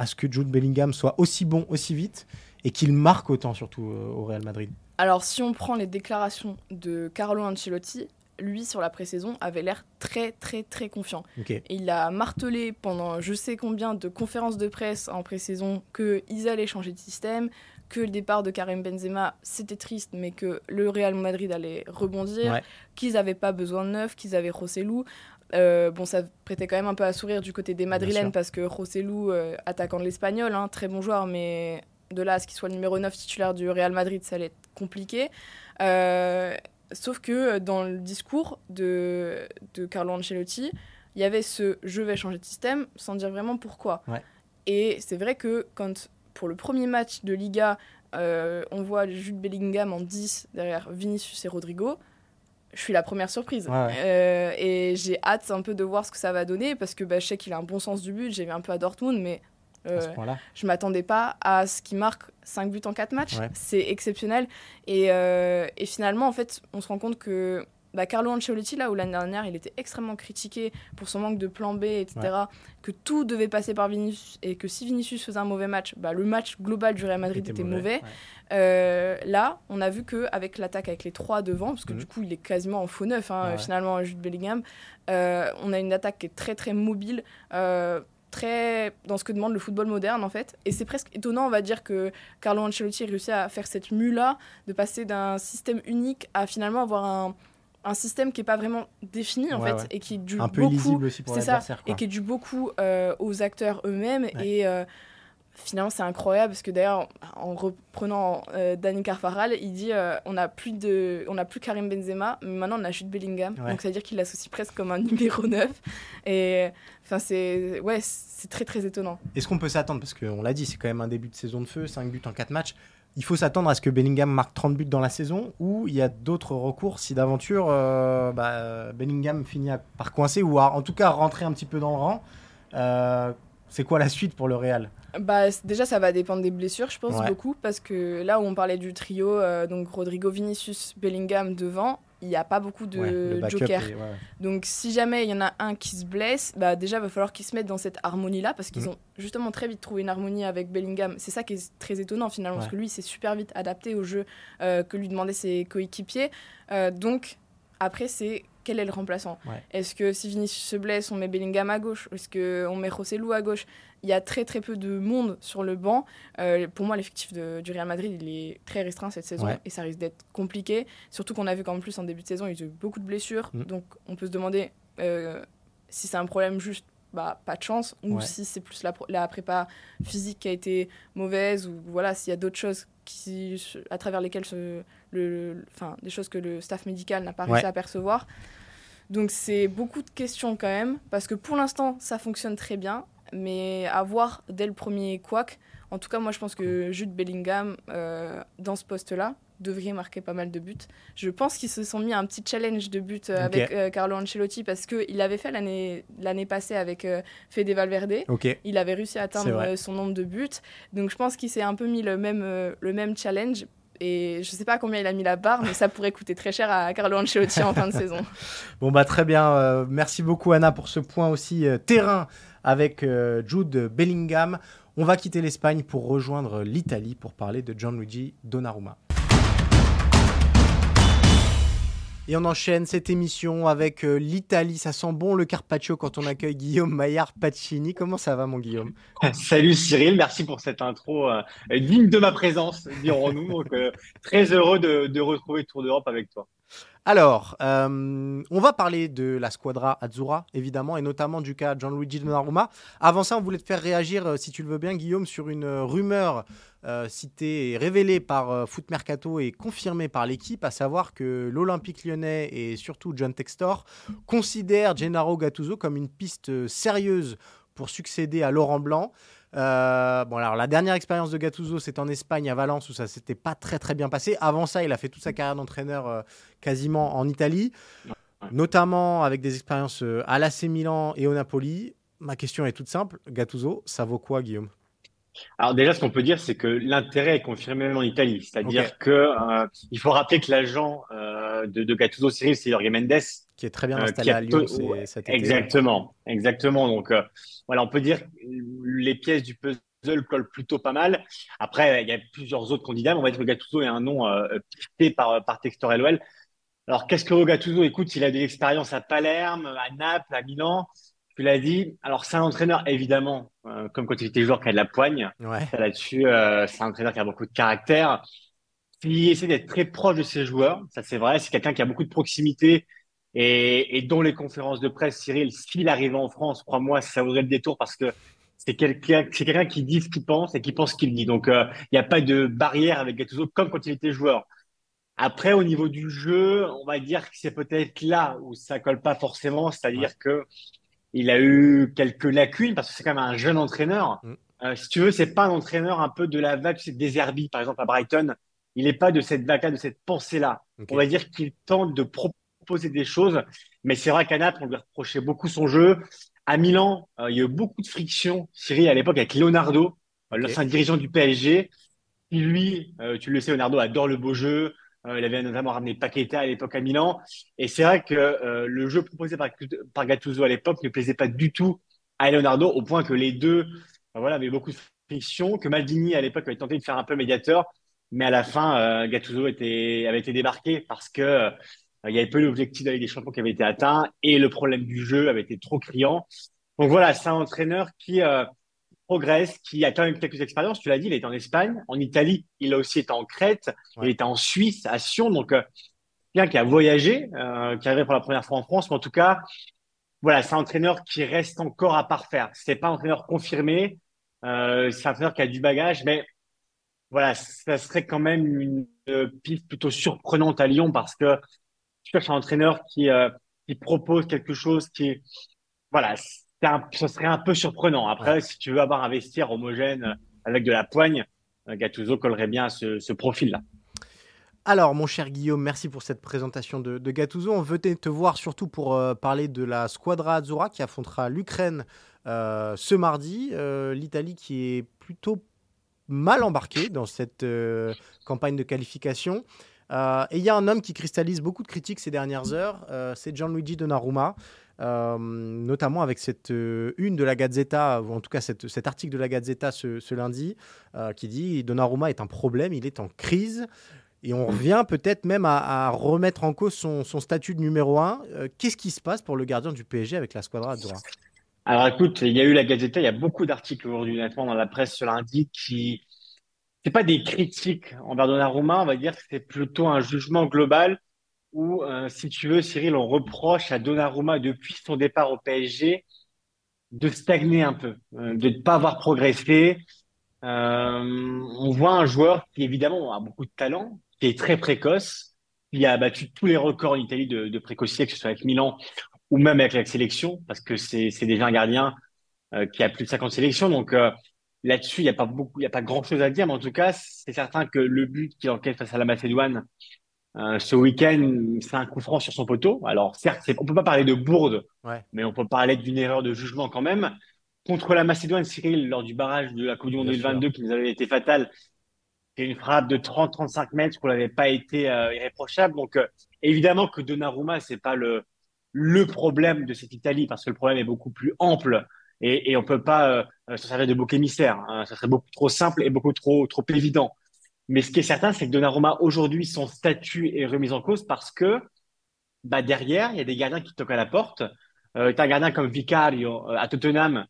à ce que Jude Bellingham soit aussi bon aussi vite et qu'il marque autant surtout euh, au Real Madrid Alors si on prend les déclarations de Carlo Ancelotti, lui sur la pré-saison avait l'air très très très confiant. il a martelé pendant je sais combien de conférences de presse en pré-saison qu'ils allaient changer de système, que le départ de Karim Benzema c'était triste mais que le Real Madrid allait rebondir, qu'ils n'avaient pas besoin de neuf, qu'ils avaient Rossellou. Euh, bon, ça prêtait quand même un peu à sourire du côté des Madrilènes parce que Rossellou, euh, attaquant de l'Espagnol, hein, très bon joueur, mais de là à ce qu'il soit le numéro 9 titulaire du Real Madrid, ça allait être compliqué. Euh, sauf que dans le discours de, de Carlo Ancelotti, il y avait ce je vais changer de système sans dire vraiment pourquoi. Et c'est vrai que quand pour le premier match de Liga, on voit Jude Bellingham en 10 derrière Vinicius et Rodrigo, je suis la première surprise. Euh, et j'ai hâte un peu de voir ce que ça va donner parce que bah, je sais qu'il a un bon sens du but. J'ai vu un peu à Dortmund, mais euh, je m'attendais pas à ce qu'il marque 5 buts en 4 matchs. C'est exceptionnel. Et, euh, et, finalement, en fait, on se rend compte que bah, Carlo Ancelotti, là où l'année dernière, il était extrêmement critiqué pour son manque de plan B, etc., que tout devait passer par Vinicius et que si Vinicius faisait un mauvais match, bah, le match global du Real Madrid était, mauvais. Euh, là, on a vu qu'avec l'attaque avec les trois devant, parce que mhm. du coup, il est quasiment en faux neuf, hein, finalement, Jude Bellingham, euh, on a une attaque qui est très, très mobile. Euh, très dans ce que demande le football moderne en fait. Et c'est presque étonnant on va dire que Carlo Ancelotti ait réussi à faire cette mue là de passer d'un système unique à finalement avoir un, un système qui est pas vraiment défini en fait et qui est dû beaucoup c'est ça et qui est dû beaucoup aux acteurs eux-mêmes et finalement c'est incroyable parce que d'ailleurs en reprenant euh, Danny Carfaral il dit euh, on a plus de on a plus Karim Benzema mais maintenant on a Jude Bellingham. Donc ça veut dire qu'il l'associe presque comme un numéro 9 et enfin c'est ouais c'est très très étonnant. Est-ce qu'on peut s'attendre parce qu'on l'a dit c'est quand même un début de saison de feu 5 buts en 4 matchs. Il faut s'attendre à ce que Bellingham marque 30 buts dans la saison ou il y a d'autres recours si d'aventure euh, bah, Bellingham finit par coincer ou en tout cas rentrer un petit peu dans le rang c'est quoi la suite pour le Real? Bah, déjà, ça va dépendre des blessures, je pense, beaucoup, parce que là où on parlait du trio, euh, donc Rodrigo, Vinicius, Bellingham devant, il n'y a pas beaucoup de jokers. Donc, si jamais il y en a un qui se blesse, bah, déjà, il va falloir qu'ils se mettent dans cette harmonie-là, parce qu'ils mhm. ont justement très vite trouvé une harmonie avec Bellingham. C'est ça qui est très étonnant, finalement, parce que lui, s'est super vite adapté au jeu euh, que lui demandaient ses coéquipiers. Euh, donc, après, c'est quel est le remplaçant Est-ce que si Vinicius se blesse, on met Bellingham à gauche Est-ce qu'on met Rossellou à gauche? Il y a très très peu de monde sur le banc. Euh, pour moi, l'effectif du Real Madrid, il est très restreint cette saison et ça risque d'être compliqué. Surtout qu'on a vu qu'en plus, en début de saison, il y a eu beaucoup de blessures. Mm. Donc on peut se demander euh, si c'est un problème juste bah, pas de chance, ou si c'est plus la, la, prépa physique qui a été mauvaise, ou voilà, s'il y a d'autres choses qui, à travers lesquelles le, enfin, des choses que le staff médical n'a pas réussi à percevoir. Donc c'est beaucoup de questions quand même, parce que pour l'instant, ça fonctionne très bien, mais à voir dès le premier couac. En tout cas, moi, je pense que Jude Bellingham, euh, dans ce poste-là, devrait marquer pas mal de buts. Je pense qu'ils se sont mis un petit challenge de buts euh, avec euh, Carlo Ancelotti parce qu'il l'avait fait l'année passée avec Fede Valverde. Il avait réussi à atteindre son nombre de buts. Donc je pense qu'il s'est un peu mis le même, le même challenge et je sais pas combien il a mis la barre, mais ça pourrait coûter très cher à Carlo Ancelotti en fin de [laughs] saison. Bon, bah très bien. Euh, merci beaucoup, Anna, pour ce point aussi euh, terrain avec euh, Jude Bellingham. On va quitter l'Espagne pour rejoindre l'Italie pour parler de Gianluigi Donnarumma. Et on enchaîne cette émission avec euh, l'Italie. Ça sent bon le Carpaccio quand on accueille Guillaume Maillard Pacini. Comment ça va, mon Guillaume? [laughs] Salut Cyril, merci pour cette intro euh, digne de ma présence, dirons-nous. Euh, très heureux de, de retrouver Tour d'Europe avec toi. Alors, on va parler de la squadra Azzurra, évidemment, et notamment du cas Gianluigi Donnarumma. Avant ça, on voulait te faire réagir, si tu le veux bien, Guillaume, sur une rumeur euh, cité et révélé par euh, Foot Mercato et confirmé par l'équipe, à savoir que l'Olympique lyonnais et surtout John Textor considèrent Gennaro Gattuso comme une piste sérieuse pour succéder à Laurent Blanc. Euh, bon, alors la dernière expérience de Gattuso, c'est en Espagne, à Valence, où ça s'était pas très très bien passé. Avant ça, il a fait toute sa carrière d'entraîneur euh, quasiment en Italie, notamment avec des expériences euh, à l'AC Milan et au Napoli. Ma question est toute simple. Gattuso, ça vaut quoi, Guillaume? Alors déjà, ce qu'on peut dire, c'est que l'intérêt est confirmé même en Italie. C'est-à-dire que euh, il faut rappeler que l'agent de, de, Gattuso Cyril, c'est Jorge Mendes, qui est très bien euh, installé à Lyon cet été. Exactement, exactement. Donc voilà, on peut dire que les pièces du puzzle collent plutôt pas mal. Après, il y a plusieurs autres candidats, mais on va dire que Gattuso est un nom piqué par par Textor LOL. Alors qu'est-ce que Gattuso? Écoute, il a des expériences à Palerme, à Naples, à Milan. Tu l'as dit. Alors, c'est un entraîneur, évidemment, euh, comme quand il était joueur, qui a de la poigne. Ouais. Là-dessus, euh, c'est un entraîneur qui a beaucoup de caractère, qui essaie d'être très proche de ses joueurs. Ça, c'est vrai. C'est quelqu'un qui a beaucoup de proximité et, et dont les conférences de presse, Cyril, s'il arrivait en France, crois-moi, ça vaudrait le détour parce que c'est quelqu'un, qui dit ce qu'il pense et qui pense ce qu'il dit. Donc, euh, il n'y a pas de barrière avec Gattuso comme quand il était joueur. Après, au niveau du jeu, on va dire que c'est peut-être là où ça colle pas forcément, c'est-à-dire que il a eu quelques lacunes parce que c'est quand même un jeune entraîneur. Mm. Euh, si tu veux, c'est pas un entraîneur un peu de la vague c'est des Herbie, par exemple, à Brighton. Il n'est pas de cette vague de cette pensée-là. On va dire qu'il tente de proposer des choses, mais c'est vrai qu'à Naples, on lui reprochait beaucoup son jeu. À Milan, euh, il y a eu beaucoup de friction, Cyril, à l'époque, avec Leonardo, euh, l'ancien dirigeant du PSG. Qui, lui, tu le sais, Leonardo adore le beau jeu, euh, il avait notamment ramené Paqueta à l'époque à Milan. Et c'est vrai que euh, le jeu proposé par, par Gattuso à l'époque ne plaisait pas du tout à Leonardo, au point que les deux voilà, avaient beaucoup de friction, que Maldini à l'époque avait tenté de faire un peu médiateur, mais à la fin, euh, Gattuso était, avait été débarqué parce que il y avait peu d'objectifs d'aller des champions qui avaient été atteints et le problème du jeu avait été trop criant. Donc voilà, c'est un entraîneur qui progresse, qui a quand même quelques expériences. Tu l'as dit, il est en Espagne, en Italie, il a aussi été en Crète, il était en Suisse, à Sion. Donc, euh, bien qui a voyagé, euh, qui arrive pour la première fois en France, mais en tout cas, voilà, c'est un entraîneur qui reste encore à parfaire. C'est pas un entraîneur confirmé, euh, c'est un entraîneur qui a du bagage, mais voilà, ça serait quand même une piste plutôt surprenante à Lyon parce que tu cherches un entraîneur qui, qui propose quelque chose qui, voilà, ça serait un peu surprenant. Après, si tu veux avoir un vestiaire homogène avec de la poigne, euh, Gattuso collerait bien à ce, profil-là. Alors, mon cher Guillaume, merci pour cette présentation de, Gattuso. On veut te voir surtout pour euh, parler de la Squadra Azzurra qui affrontera l'Ukraine euh, ce mardi. L'Italie qui est plutôt mal embarquée dans cette campagne de qualification. Et il y a un homme qui cristallise beaucoup de critiques ces dernières heures, c'est Gianluigi Donnarumma. Euh, notamment avec cette euh, une de la Gazzetta, ou en tout cas cet article de la Gazzetta ce, lundi, euh, qui dit Donnarumma est un problème, il est en crise. Et on revient peut-être même à, remettre en cause son, statut de numéro 1. Qu'est-ce qui se passe pour le gardien du PSG avec la Squadra Alors écoute, il y a eu la Gazzetta, il y a beaucoup d'articles aujourd'hui, honnêtement, dans la presse ce lundi qui. C'est pas des critiques envers Donnarumma, on va dire que c'est plutôt un jugement global où, euh, si tu veux, Cyril, on reproche à Donnarumma depuis son départ au PSG de stagner un peu, euh, de ne pas avoir progressé. Euh, on voit un joueur qui évidemment a beaucoup de talent, qui est très précoce, qui a battu tous les records en Italie de, de précocité, que ce soit avec Milan ou même avec la sélection, parce que c'est déjà un gardien qui a plus de 50 sélections. Donc là-dessus, il n'y a pas beaucoup, il n'y a pas grand-chose à dire, mais en tout cas, c'est certain que le but qu'il enquête face à la Macédoine euh, ce week-end, c'est un coup franc sur son poteau. Alors, certes, on peut pas parler de bourde, mais on peut parler d'une erreur de jugement quand même. Contre la Macédoine, Cyril, lors du barrage de la Coupe du Monde 2022 qui nous avait été fatale, c'est une frappe de 30-35 mètres qui n'avait pas été euh, irréprochable. Donc, euh, évidemment que Donnarumma, c'est pas le, le problème de cette Italie parce que le problème est beaucoup plus ample et, et on peut pas se servir de bouc émissaire. Hein. Ça serait beaucoup trop simple et beaucoup trop, trop évident. Mais ce qui est certain, c'est que Donnarumma, aujourd'hui, son statut est remis en cause parce que bah, derrière, il y a des gardiens qui toquent à la porte. Euh, as un gardien comme Vicario euh, à Tottenham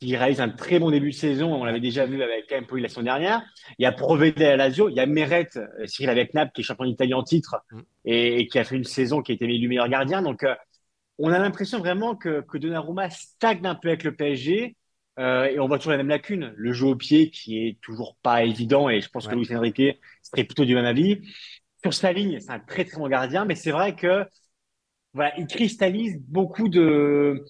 qui réalise un très bon début de saison. On l'avait déjà vu avec Empoli la semaine dernière. Il y a Provede à Lazio. Il y a Meret, euh, Cyril avec Naples, qui est champion d'Italie en titre mm. et, qui a fait une saison qui a été élu meilleur gardien. Donc, euh, on a l'impression vraiment que, que Donnarumma stagne un peu avec le PSG. Euh, et on voit toujours la même lacune, le jeu au pied qui est toujours pas évident et je pense que Luis Enrique serait plutôt du même avis. Sur sa ligne, c'est un très très bon gardien, mais c'est vrai que voilà, il cristallise beaucoup de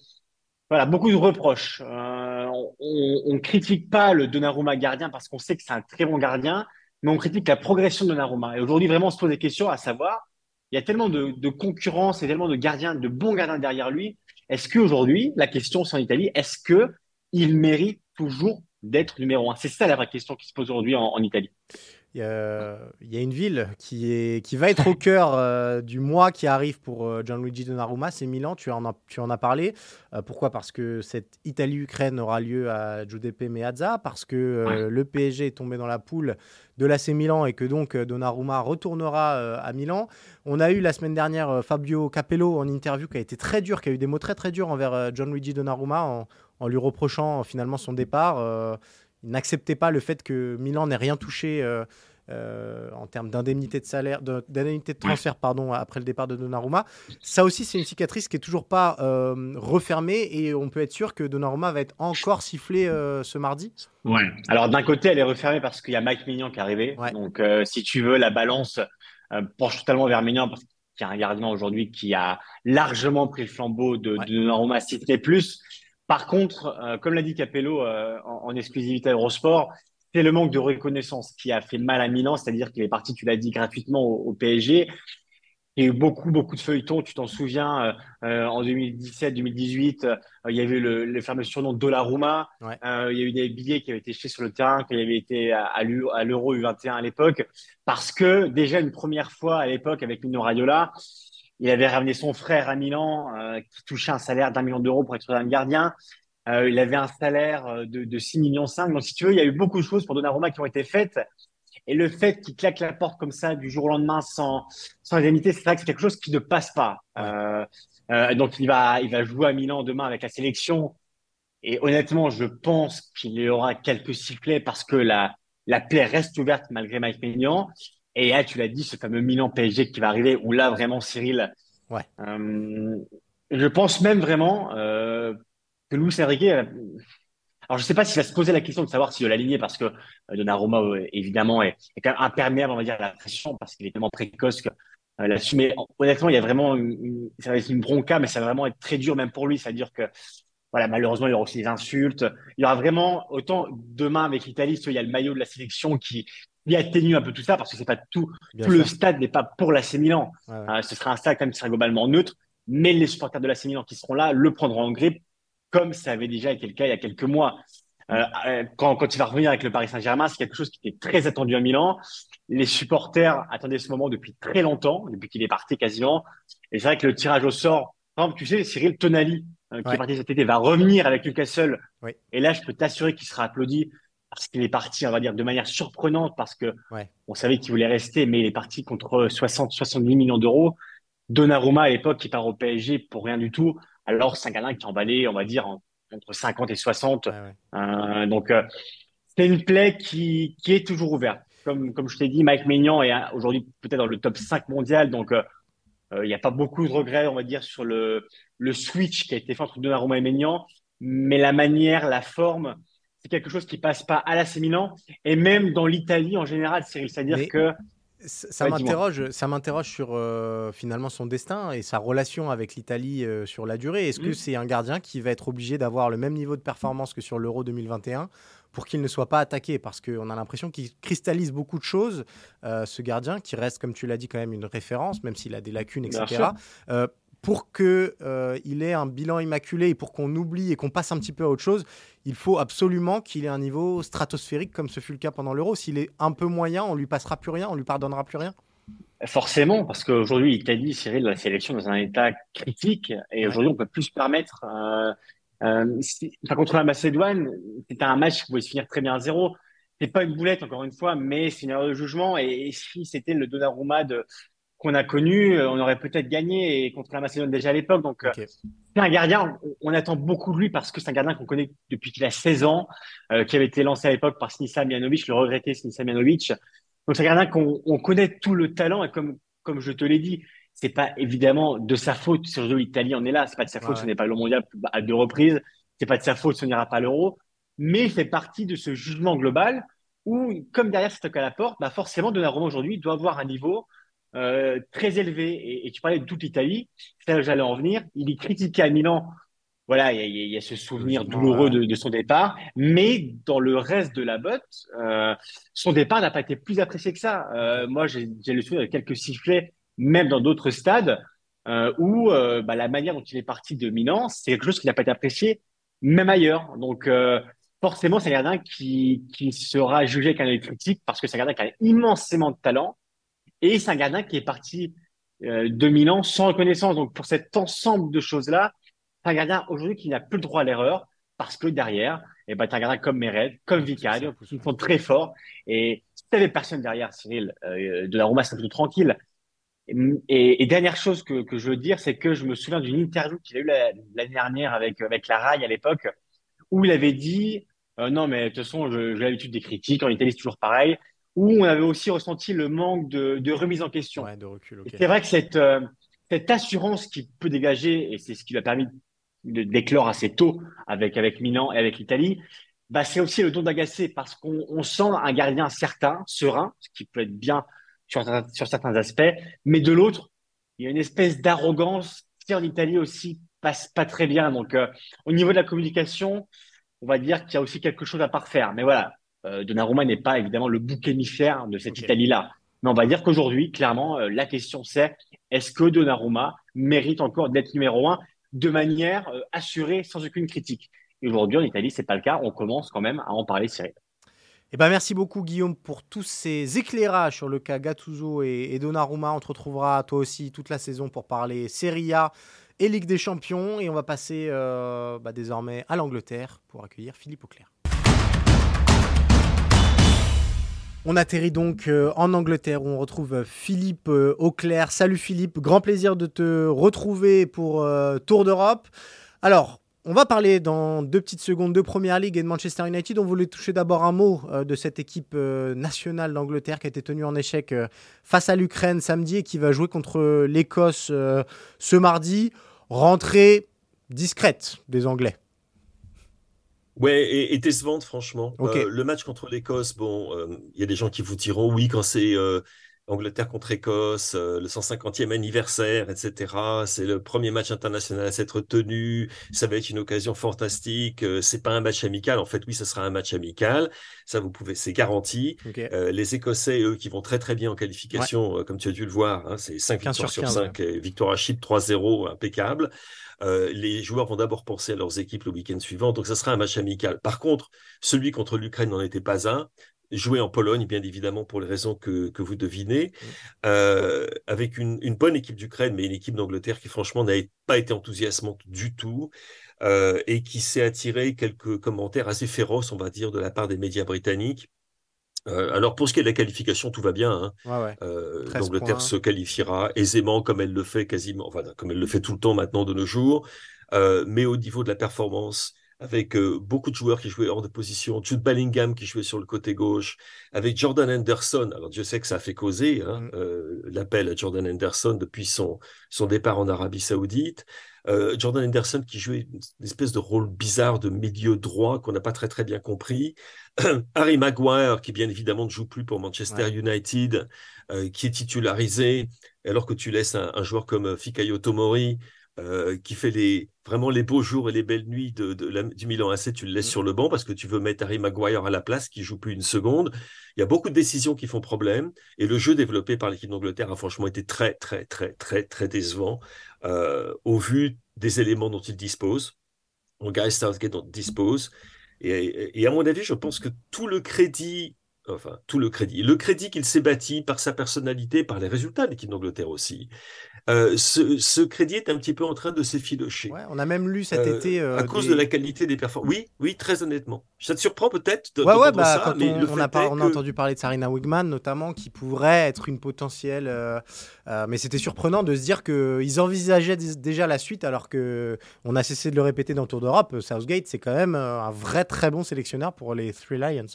voilà, beaucoup de reproches. Euh, on, ne critique pas le Donnarumma gardien parce qu'on sait que c'est un très bon gardien, mais on critique la progression de Donnarumma. Et aujourd'hui, vraiment, on se pose des questions à savoir, il y a tellement de, concurrence et tellement de gardiens, de bons gardiens derrière lui. Est-ce qu'aujourd'hui, la question c'est en Italie, est-ce que il mérite toujours d'être numéro un? C'est ça la vraie question qui se pose aujourd'hui en Italie. Il y, a, une ville qui, est, qui va être au cœur euh, du mois qui arrive pour euh, Gianluigi Donnarumma, c'est Milan, tu en as, tu en as parlé. Euh, pourquoi? Parce que cette Italie-Ukraine aura lieu à Giuseppe Meazza, parce que le PSG est tombé dans la poule de l'AC Milan et que donc Donnarumma retournera à Milan. On a eu la semaine dernière Fabio Capello en interview qui a été très dur, qui a eu des mots très très durs envers Gianluigi Donnarumma en, en, lui reprochant finalement son départ il n'acceptait pas le fait que Milan n'ait rien touché euh, euh, en termes d'indemnité de salaire, d'indemnité de, transfert, pardon, après le départ de Donnarumma. Ça aussi, c'est une cicatrice qui est toujours pas euh, refermée et on peut être sûr que Donnarumma va être encore sifflé ce mardi. Ouais. Alors d'un côté, elle est refermée parce qu'il y a Mike Mignon qui est arrivé. Donc, si tu veux, la balance penche totalement vers Mignon parce qu'il y a un gardien aujourd'hui qui a largement pris le flambeau de, de Donnarumma, si plus. Par contre, euh, comme l'a dit Capello euh, en, exclusivité à Eurosport, c'est le manque de reconnaissance qui a fait mal à Milan, c'est-à-dire qu'il est parti, tu l'as dit, gratuitement au, PSG. Il y a eu beaucoup, beaucoup de feuilletons. Tu t'en souviens, euh, en 2017-2018, il y avait le, le fameux surnom Dollaruma. Ouais. il y a eu des billets qui avaient été jetés sur le terrain, qui avaient été à, à l'Euro U21 à l'époque, parce que déjà une première fois à l'époque avec Mino Raiola, il avait ramené son frère à Milan, euh, qui touchait un salaire d'un million d'euros pour être un gardien. Euh, il avait un salaire euh, de, de 6 millions 5. Donc, si tu veux, il y a eu beaucoup de choses pour Donnarumma qui ont été faites. Et le fait qu'il claque la porte comme ça du jour au lendemain sans, sans indemnité, c'est vrai que c'est quelque chose qui ne passe pas. Euh, euh, donc, il va, il va jouer à Milan demain avec la sélection. Et honnêtement, je pense qu'il y aura quelques sifflets parce que la, la plaie reste ouverte malgré Mike Maignan. Et là, tu l'as dit, ce fameux Milan PSG qui va arriver, où là, vraiment, Cyril, ouais. Euh, je pense même vraiment euh, que Luis Enrique, euh, alors je sais pas s'il va se poser la question de savoir s'il va l'aligner, parce que Donnarumma, évidemment, est, est, quand même imperméable, on va dire, à la pression, parce qu'il est tellement précoce que euh, là-dessus. Mais honnêtement, il y a vraiment une, ça va être une bronca, mais ça va vraiment être très dur même pour lui. C'est-à-dire que voilà, malheureusement, il y aura aussi des insultes. Il y aura vraiment, autant demain avec l'Italie, il y a le maillot de la sélection qui, il atténue un peu tout ça parce que c'est pas tout, tout le stade n'est pas pour l'AC Milan. Euh, ce sera un stade quand même qui sera globalement neutre, mais les supporters de l'AC Milan qui seront là le prendront en grippe, comme ça avait déjà été le cas il y a quelques mois. Euh, euh, quand, quand il va revenir avec le Paris Saint-Germain, c'est quelque chose qui était très attendu à Milan. Les supporters attendaient ce moment depuis très longtemps, depuis qu'il est parti quasiment. Et c'est vrai que le tirage au sort, par exemple, tu sais, Cyril Tonali, qui est parti cet été, va revenir avec Newcastle. Oui. Et là, je peux t'assurer qu'il sera applaudi parce qu'il est parti, on va dire, de manière surprenante parce que on savait qu'il voulait rester, mais il est parti contre 60, 70 millions d'euros. Donnarumma à l'époque qui part au PSG pour rien du tout. Alors c'est un gardien qui est emballé, on va dire, entre 50 et 60. Euh, donc euh, c'est une plaie qui, qui est toujours ouverte. Comme, comme je t'ai dit, Mike Maignan est aujourd'hui peut-être dans le top 5 mondial, donc euh, il n'y a pas beaucoup de regrets, on va dire, sur le, le switch qui a été fait entre Donnarumma et Maignan, mais la manière, la forme, c'est quelque chose qui passe pas à l'AC Milan et même dans l'Italie en général, Cyril. C'est-à-dire que ça m'interroge, ça m'interroge sur euh, finalement son destin et sa relation avec l'Italie euh, sur la durée. Est-ce que mm. c'est un gardien qui va être obligé d'avoir le même niveau de performance que sur l'Euro 2021 pour qu'il ne soit pas attaqué? Parce qu'on a l'impression qu'il cristallise beaucoup de choses, euh, ce gardien, qui reste, comme tu l'as dit, quand même une référence, même s'il a des lacunes, etc pour qu'il ait un bilan immaculé et pour qu'on oublie et qu'on passe un petit peu à autre chose, il faut absolument qu'il ait un niveau stratosphérique comme ce fut le cas pendant l'Euro. S'il est un peu moyen, on lui passera plus rien, on lui pardonnera plus rien. Forcément, parce qu'aujourd'hui, l'Italie, Cyril, la sélection dans un état critique et aujourd'hui, on peut plus se permettre. Euh, euh, contre la Macédoine, c'était un match qui pouvait se finir très bien à zéro. C'est pas une boulette, encore une fois, mais c'est une erreur de jugement. Et, et si c'était le Donnarumma de, qu'on a connu, euh, on aurait peut-être gagné et contre la Macédoine déjà à l'époque. Donc, euh, c'est un gardien, on, attend beaucoup de lui parce que c'est un gardien qu'on connaît depuis qu'il a 16 ans, euh, qui avait été lancé à l'époque par Sinisa Mianovic, le regretté Sinisa Mianovic. Donc, c'est un gardien qu'on on connaît tout le talent et comme, comme je te l'ai dit, c'est pas évidemment de sa faute si l'Italie en est là. C'est pas de sa faute, ce n'est pas le mondial à deux reprises. C'est pas de sa faute, ce n'ira pas l'euro. Mais il fait partie de ce jugement global où, comme derrière c'est à la porte, bah forcément, Donnarumma aujourd'hui doit avoir un niveau euh, très élevé. Et, tu parlais de toute l'Italie, c'est là j'allais en venir. Il est critiqué à Milan voilà, il y, a ce souvenir douloureux de, son départ, mais dans le reste de la botte, euh, son départ n'a pas été plus apprécié que ça. Euh, moi, j'ai le souvenir de quelques sifflets, même dans d'autres stades, où bah, la manière dont il est parti de Milan, c'est quelque chose qui n'a pas été apprécié, même ailleurs. Donc, forcément, c'est un gardien qui, qui sera jugé avec un œil critique parce que c'est un gardien qui a immensément de talent et c'est un gardien qui est parti de Milan sans reconnaissance. Donc, pour cet ensemble de choses-là, c'est un gardien aujourd'hui qui n'a plus le droit à l'erreur parce que derrière, eh ben, gardien comme Meret, comme Vicario, qui sont très forts. Et si tu n'avais personne derrière, Cyril, euh, de la Roma, c'est plutôt tranquille. Et, et, dernière chose que, que je veux dire, c'est que je me souviens d'une interview qu'il a eue l'année dernière avec, avec la RAI à l'époque, où il avait dit euh, Non, mais de toute façon, j'ai l'habitude des critiques, en Italie, c'est toujours pareil, où on avait aussi ressenti le manque de, de remise en question. Ouais, de recul. C'est vrai que cette, euh, cette assurance qu'il peut dégager, et c'est ce qui lui a permis de déclore assez tôt avec, avec Milan et avec l'Italie, bah, c'est aussi le don d'agacer parce qu'on on sent un gardien certain, serein, ce qui peut être bien sur, sur certains aspects, mais de l'autre, il y a une espèce d'arrogance qui en Italie aussi passe pas très bien. Donc, euh, au niveau de la communication, on va dire qu'il y a aussi quelque chose à parfaire. Mais voilà, Donnarumma n'est pas évidemment le bouc émissaire de cette Italie-là. Mais on va dire qu'aujourd'hui, clairement, euh, la question c'est est-ce que Donnarumma mérite encore d'être numéro un de manière euh, assurée, sans aucune critique? Et aujourd'hui, en Italie, c'est pas le cas. On commence quand même à en parler, Cyril. Eh ben, merci beaucoup Guillaume pour tous ces éclairages sur le cas Gattuso et, Donnarumma. On te retrouvera toi aussi toute la saison pour parler Serie A et Ligue des Champions. Et on va passer euh, bah, désormais à l'Angleterre pour accueillir Philippe Auclair. On atterrit donc euh, en Angleterre où on retrouve Philippe euh, Auclair. Salut Philippe, grand plaisir de te retrouver pour euh, Tour d'Europe. Alors, on va parler dans deux petites secondes de Première League et de Manchester United. On voulait toucher d'abord un mot de cette équipe nationale d'Angleterre qui a été tenue en échec face à l'Ukraine samedi et qui va jouer contre l'Écosse ce mardi. Rentrée discrète des Anglais. Ouais, et, et décevante, franchement. Euh, le match contre l'Écosse, bon, euh, il y a des gens qui vous diront oui quand c'est euh, Angleterre contre Écosse, le 150e anniversaire, etc. C'est le premier match international à s'être tenu. Ça va être une occasion fantastique. c'est pas un match amical. En fait, oui, ce sera un match amical. Ça, vous pouvez, c'est garanti. les Écossais, eux, qui vont très très bien en qualification, comme tu as dû le voir, hein, c'est 5 victoires sur, 5, victoire à Chypre 3-0, impeccable. Euh, les joueurs vont d'abord penser à leurs équipes le week-end suivant, donc ça sera un match amical. Par contre, celui contre l'Ukraine n'en était pas un joué en Pologne, bien évidemment, pour les raisons que, vous devinez, euh, avec une, bonne équipe d'Ukraine, mais une équipe d'Angleterre qui, franchement, n'a pas été enthousiasmante du tout euh, et qui s'est attiré quelques commentaires assez féroces, on va dire, de la part des médias britanniques. Euh, alors pour ce qui est de la qualification, tout va bien. Hein. Euh, L'Angleterre se qualifiera aisément comme elle le fait quasiment, enfin comme elle le fait tout le temps maintenant de nos jours. Euh, mais au niveau de la performance, avec beaucoup de joueurs qui jouaient hors de position, Jude Bellingham qui jouait sur le côté gauche, avec Jordan Anderson. Alors je sais que ça a fait causer hein, mm. l'appel à Jordan Anderson depuis son, son départ en Arabie Saoudite. Euh, Jordan Henderson qui jouait une, espèce de rôle bizarre de milieu droit qu'on n'a pas très très bien compris. [clears throat] Harry Maguire qui bien évidemment ne joue plus pour Manchester United, euh, qui est titularisé, alors que tu laisses un, joueur comme Fikayo Tomori euh, qui fait les, vraiment les beaux jours et les belles nuits de, du Milan AC, tu le laisses mm. sur le banc parce que tu veux mettre Harry Maguire à la place qui joue plus une seconde. Il y a beaucoup de décisions qui font problème et le jeu développé par l'équipe d'Angleterre a franchement été très, très, très, très, très décevant. Euh, au vu des éléments dont il dispose, en Gareth Southgate dont il dispose. Et, à mon avis, je pense que tout le crédit, enfin tout le crédit, le crédit qu'il s'est bâti par sa personnalité, par les résultats de l'équipe d'Angleterre aussi, euh, ce, crédit est un petit peu en train de s'effilocher. on a même lu cet euh, été. à cause de la qualité des performances. Oui, oui, très honnêtement. Ça te surprend peut-être de, ouais, ouais, bah, ça, mais on, a, on a entendu parler de Sarina Wigman notamment, qui pourrait être une potentielle. Euh, mais c'était surprenant de se dire qu'ils envisageaient déjà la suite, alors que on a cessé de le répéter dans le Tour d'Europe. Southgate, c'est quand même un vrai très bon sélectionneur pour les Three Lions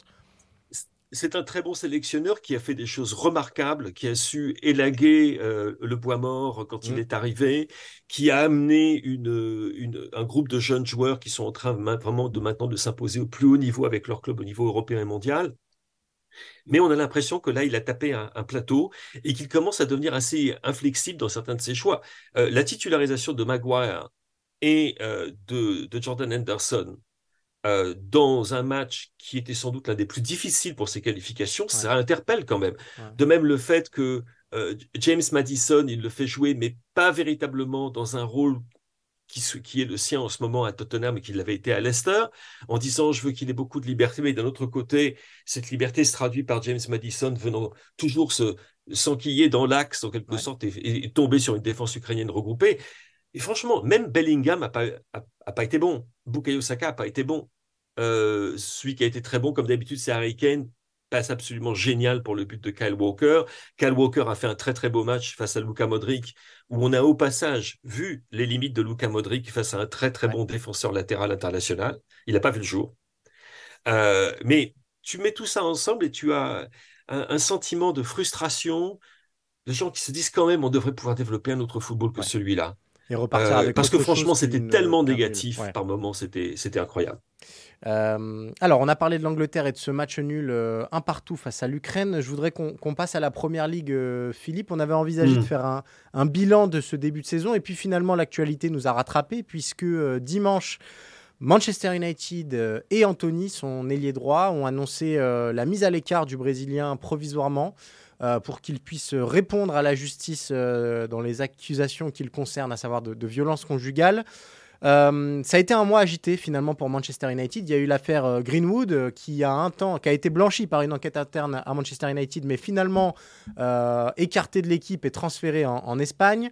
c'est un très bon sélectionneur qui a fait des choses remarquables, qui a su élaguer euh, le bois mort quand il mmh. est arrivé, qui a amené une, un groupe de jeunes joueurs qui sont en train vraiment de maintenant de s'imposer au plus haut niveau avec leur club au niveau européen et mondial. Mais on a l'impression que là, il a tapé un, plateau et qu'il commence à devenir assez inflexible dans certains de ses choix. Euh, la titularisation de Maguire et de, de, Jordan Henderson dans un match qui était sans doute l'un des plus difficiles pour ses qualifications, ça interpelle quand même. De même le fait que James Madison, il le fait jouer, mais pas véritablement dans un rôle qui, est le sien en ce moment à Tottenham et qu'il l'avait été à Leicester, en disant je veux qu'il ait beaucoup de liberté, mais d'un autre côté, cette liberté se traduit par James Madison venant toujours se s'enquiller dans l'axe en quelque sorte et, tomber sur une défense ukrainienne regroupée. Et franchement, même Bellingham n'a pas, a, pas été bon. Bukayo Saka n'a pas été bon. Euh, celui qui a été très bon, comme d'habitude, c'est Harry Kane passe absolument génial pour le but de Kyle Walker. Kyle Walker a fait un très très beau match face à Luka Modric, où on a au passage vu les limites de Luka Modric face à un très très bon défenseur latéral international. Il n'a pas vu le jour. Euh, mais tu mets tout ça ensemble et tu as un, sentiment de frustration, de gens qui se disent quand même on devrait pouvoir développer un autre football que celui-là. Et repartir euh, avec parce que franchement, c'était tellement négatif par moments, c'était incroyable. Euh, alors, on a parlé de l'Angleterre et de ce match nul euh, un partout face à l'Ukraine. Je voudrais qu'on passe à la première ligue, euh, Philippe. On avait envisagé de hmm. faire un, bilan de ce début de saison et puis finalement, l'actualité nous a rattrapés puisque dimanche, Manchester United et Anthony, son ailier droit, ont annoncé la mise à l'écart du Brésilien provisoirement. Pour qu'il puisse répondre à la justice dans les accusations qui le concernent, à savoir de, de violence conjugale. Euh, ça a été un mois agité finalement pour Manchester United. Il y a eu l'affaire euh, Greenwood euh, qui a un temps, qui a été blanchie par une enquête interne à Manchester United, mais finalement écarté de l'équipe et transféré en, Espagne.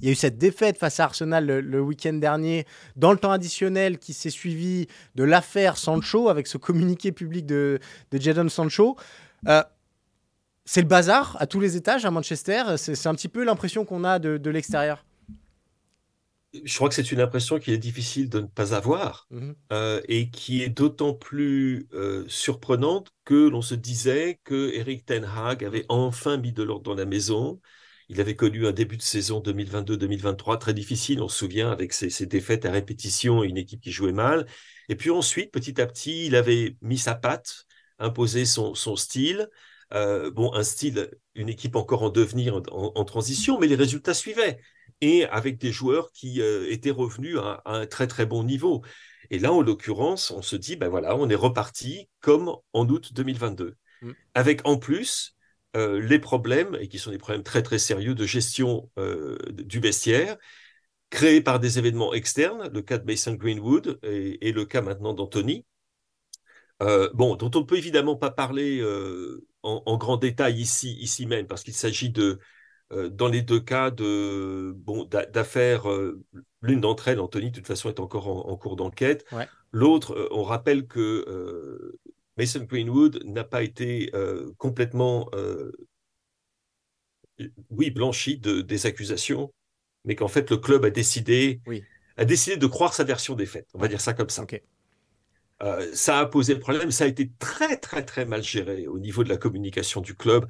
Il y a eu cette défaite face à Arsenal le, week-end dernier, dans le temps additionnel qui s'est suivi de l'affaire Sancho avec ce communiqué public de Jadon Sancho. C'est le bazar à tous les étages à Manchester. C'est un petit peu l'impression qu'on a de, de l'extérieur je crois que c'est une impression qui est difficile de ne pas avoir mmh euh, et qui est d'autant plus euh, surprenante que l'on se disait que Eric Ten Hag avait enfin mis de l'ordre dans la maison. Il avait connu un début de saison 2022-2023 très difficile, on se souvient, avec ses, défaites à répétition et une équipe qui jouait mal. Et puis ensuite, petit à petit, il avait mis sa patte, imposé son, style. Euh, bon, un style, une équipe encore en devenir, en transition, mais les résultats suivaient et avec des joueurs qui euh, étaient revenus à, un très très bon niveau. Et là, en l'occurrence, on se dit, ben voilà, on est reparti comme en août 2022, mm. avec en plus euh, les problèmes, et qui sont des problèmes très très sérieux de gestion du vestiaire, créés par des événements externes, le cas de Mason Greenwood et, le cas maintenant d'Anthony, bon, dont on ne peut évidemment pas parler en, en, grand détail ici, ici même, parce qu'il s'agit de, euh, dans les deux cas de bon d'affaires, euh, l'une d'entre elles, Anthony, de toute façon, est encore en, cours d'enquête. L'autre, euh, on rappelle que Mason Greenwood n'a pas été complètement, oui, blanchi de, des accusations, mais qu'en fait le club a décidé, a décidé de croire sa version des faits. On va dire ça comme ça. Ça a posé problème. Ça a été très, très, très mal géré au niveau de la communication du club.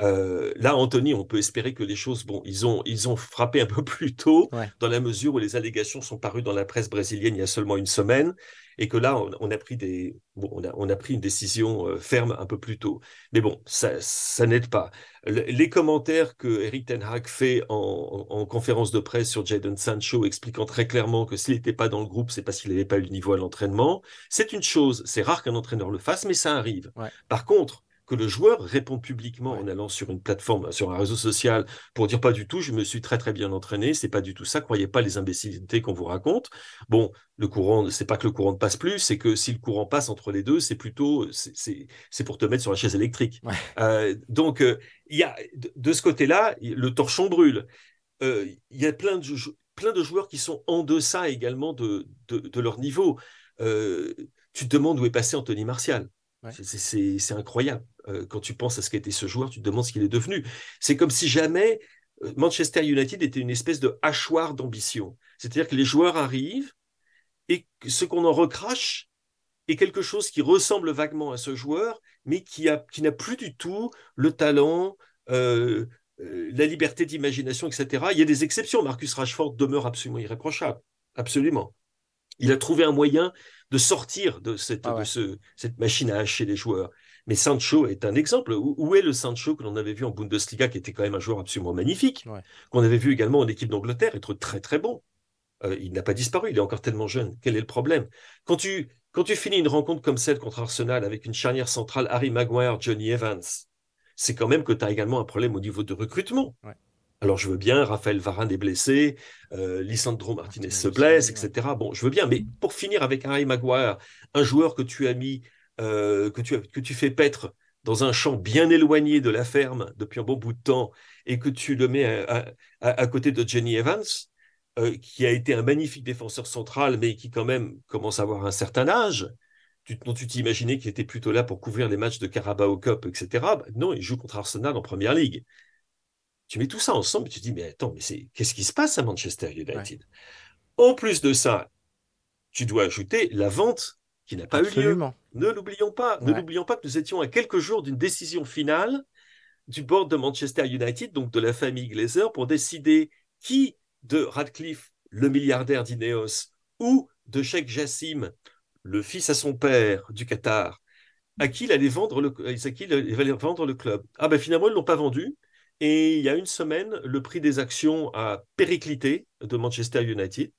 Euh, là, Anthony, on peut espérer que les choses, bon, ils ont, ils ont frappé un [laughs] peu plus tôt, dans la mesure où les allégations sont parues dans la presse brésilienne il y a seulement une semaine, et que là, on, a pris des, bon, on, a, on a pris une décision euh, ferme un peu plus tôt. Mais bon, ça, ça n'aide pas. les commentaires que Eric Ten Hag fait en, en, conférence de presse sur Jadon Sancho, expliquant très clairement que s'il n'était pas dans le groupe, c'est parce qu'il n'avait pas eu le niveau à l'entraînement, c'est une chose. C'est rare qu'un entraîneur le fasse, mais ça arrive. Par contre, que le joueur répond publiquement en allant sur une plateforme, sur un réseau social, pour dire pas du tout, je me suis très très bien entraîné, c'est pas du tout ça, croyez pas les imbécilités qu'on vous raconte. Bon, le courant, c'est pas que le courant ne passe plus, c'est que si le courant passe entre les deux, c'est plutôt, c'est pour te mettre sur la chaise électrique. Euh, donc, euh, il y a de ce côté-là, le torchon brûle. Euh, il y a plein de, plein de joueurs qui sont en deçà également de, de, de leur niveau. tu te demandes où est passé Anthony Martial. C'est incroyable. Euh, quand tu penses à ce qu'était ce joueur, tu te demandes ce qu'il est devenu. C'est comme si jamais euh, Manchester United était une espèce de hachoir d'ambition. C'est-à-dire que les joueurs arrivent et ce qu'on en recrache est quelque chose qui ressemble vaguement à ce joueur, mais qui n'a qui plus du tout le talent, euh, la liberté d'imagination, etc. Il y a des exceptions. Marcus Rashford demeure absolument irréprochable. Absolument. Il a trouvé un moyen de sortir de cette, ah cette machine à hacher les joueurs. Mais Sancho est un exemple. Où, est le Sancho que l'on avait vu en Bundesliga, qui était quand même un joueur absolument magnifique, qu'on avait vu également en équipe d'Angleterre être très très bon? Euh, il n'a pas disparu, il est encore tellement jeune. Quel est le problème? Quand tu, quand tu finis une rencontre comme celle contre Arsenal avec une charnière centrale Harry Maguire, Johnny Evans, c'est quand même que tu as également un problème au niveau de recrutement. Alors je veux bien, Raphaël Varane est blessé, euh, Lisandro Martinez se blesse, etc. Bon, je veux bien, mais pour finir avec Harry Maguire, un joueur que tu as mis, euh, que, tu, que tu fais paître dans un champ bien éloigné de la ferme depuis un bon bout de temps et que tu le mets à, côté de Jenny Evans, euh, qui a été un magnifique défenseur central, mais qui quand même commence à avoir un certain âge, tu, dont tu t'imaginais qu'il était plutôt là pour couvrir les matchs de Carabao Cup, etc. Bah, non, il joue contre Arsenal en Première Ligue. Tu mets tout ça ensemble et tu te dis, mais attends, mais c'est qu'est-ce qui se passe à Manchester United? En plus de ça, tu dois ajouter la vente qui n'a pas eu lieu. Ne l'oublions pas. Ne l'oublions pas que nous étions à quelques jours d'une décision finale du board de Manchester United, donc de la famille Glazer, pour décider qui de Radcliffe, le milliardaire d'Ineos, ou de Sheikh Jassim, le fils à son père du Qatar, à qui il allait vendre le, à qui il allait vendre le club. Ah ben finalement, ils ne l'ont pas vendu. Et il y a une semaine, le prix des actions a périclité de Manchester United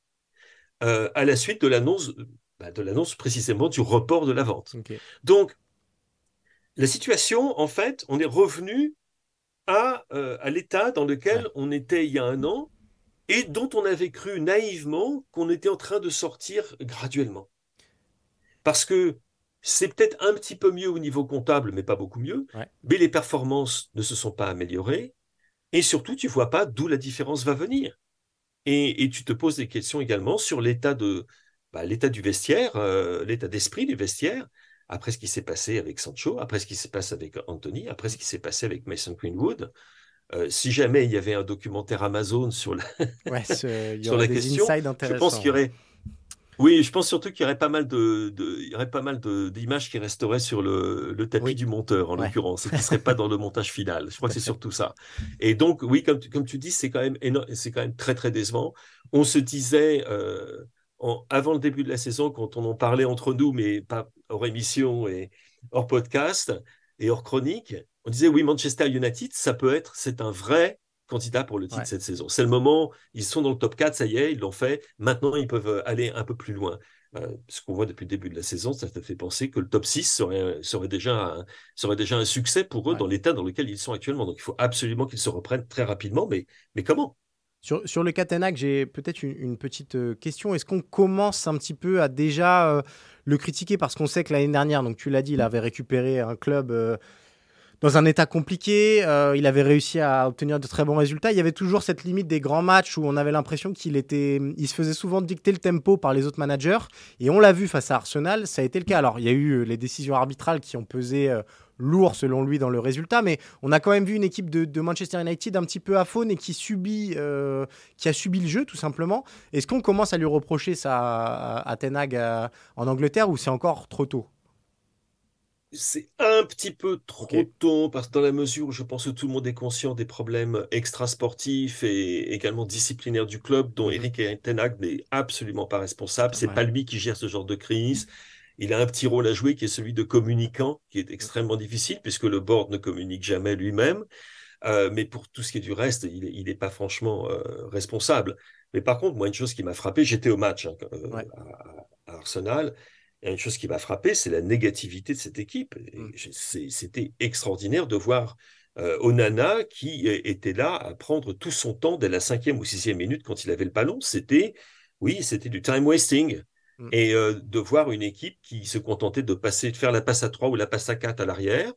euh, à la suite de l'annonce bah, de l'annonce précisément du report de la vente. Donc, la situation, en fait, on est revenu à, euh, à l'état dans lequel on était il y a un an et dont on avait cru naïvement qu'on était en train de sortir graduellement. Parce que c'est peut-être un petit peu mieux au niveau comptable, mais pas beaucoup mieux, mais les performances ne se sont pas améliorées, et surtout, tu vois pas d'où la différence va venir. Et, et, tu te poses des questions également sur l'état de, bah, l'état du vestiaire, euh, l'état d'esprit du vestiaire, après ce qui s'est passé avec Sancho, après ce qui s'est passé avec Anthony, après ce qui s'est passé avec Mason Greenwood. Euh, si jamais il y avait un documentaire Amazon sur la, [laughs] sur la question, je pense qu'il y aurait. Oui, je pense surtout qu'il y aurait pas mal de, il y aurait pas mal d'images qui resteraient sur le, le tapis du monteur en l'occurrence, et qui ne seraient pas dans le montage final. Je crois que c'est surtout ça. Et donc, oui, comme, comme tu dis, c'est quand même c'est quand même très très décevant. On se disait. Euh, avant le début de la saison, quand on en parlait entre nous, mais pas hors émission et hors podcast et hors chronique, on disait oui, Manchester United, ça peut être, c'est un vrai candidat pour le titre cette saison. C'est le moment, ils sont dans le top 4, ça y est, ils l'ont fait. Maintenant, ils peuvent aller un peu plus loin. Euh, ce qu'on voit depuis le début de la saison, ça te fait penser que le top 6 serait, serait, déjà, un, serait déjà un succès pour eux dans l'état dans lequel ils sont actuellement. Donc il faut absolument qu'ils se reprennent très rapidement. Mais, mais comment? Sur, le Catenac, j'ai peut-être une, petite euh, question. Est-ce qu'on commence un petit peu à déjà euh, le critiquer? Parce qu'on sait que l'année dernière, donc tu l'as dit, il avait récupéré un club euh, dans un état compliqué. il avait réussi à obtenir de très bons résultats. Il y avait toujours cette limite des grands matchs où on avait l'impression qu'il était, il se faisait souvent dicter le tempo par les autres managers. Et on l'a vu face à Arsenal, ça a été le cas. Alors il y a eu les décisions arbitrales qui ont pesé lourd selon lui dans le résultat, mais on a quand même vu une équipe de, Manchester United un petit peu à faune et qui, subit, euh, qui a subi le jeu tout simplement. Est-ce qu'on commence à lui reprocher ça à, Ten Hag euh, en Angleterre ou c'est encore trop tôt? C'est un petit peu trop tôt parce que dans la mesure où je pense que tout le monde est conscient des problèmes extrasportifs et également disciplinaires du club dont mhm. Eric Ten Hag n'est absolument pas responsable. C'est pas lui qui gère ce genre de crise il a un petit rôle à jouer qui est celui de communicant, qui est extrêmement difficile puisque le board ne communique jamais lui-même. Euh, mais pour tout ce qui est du reste, il n'est pas franchement euh, responsable. Mais par contre, moi, une chose qui m'a frappé, j'étais au match hein, euh, à, Arsenal, et une chose qui m'a frappé, c'est la négativité de cette équipe. Mm. C'était extraordinaire de voir Onana qui était là à prendre tout son temps dès la cinquième ou sixième minute quand il avait le ballon. C'était, oui, c'était du time wasting. Mm. et euh, de voir une équipe qui se contentait de passer, de faire la passe à 3 ou la passe à 4 à l'arrière,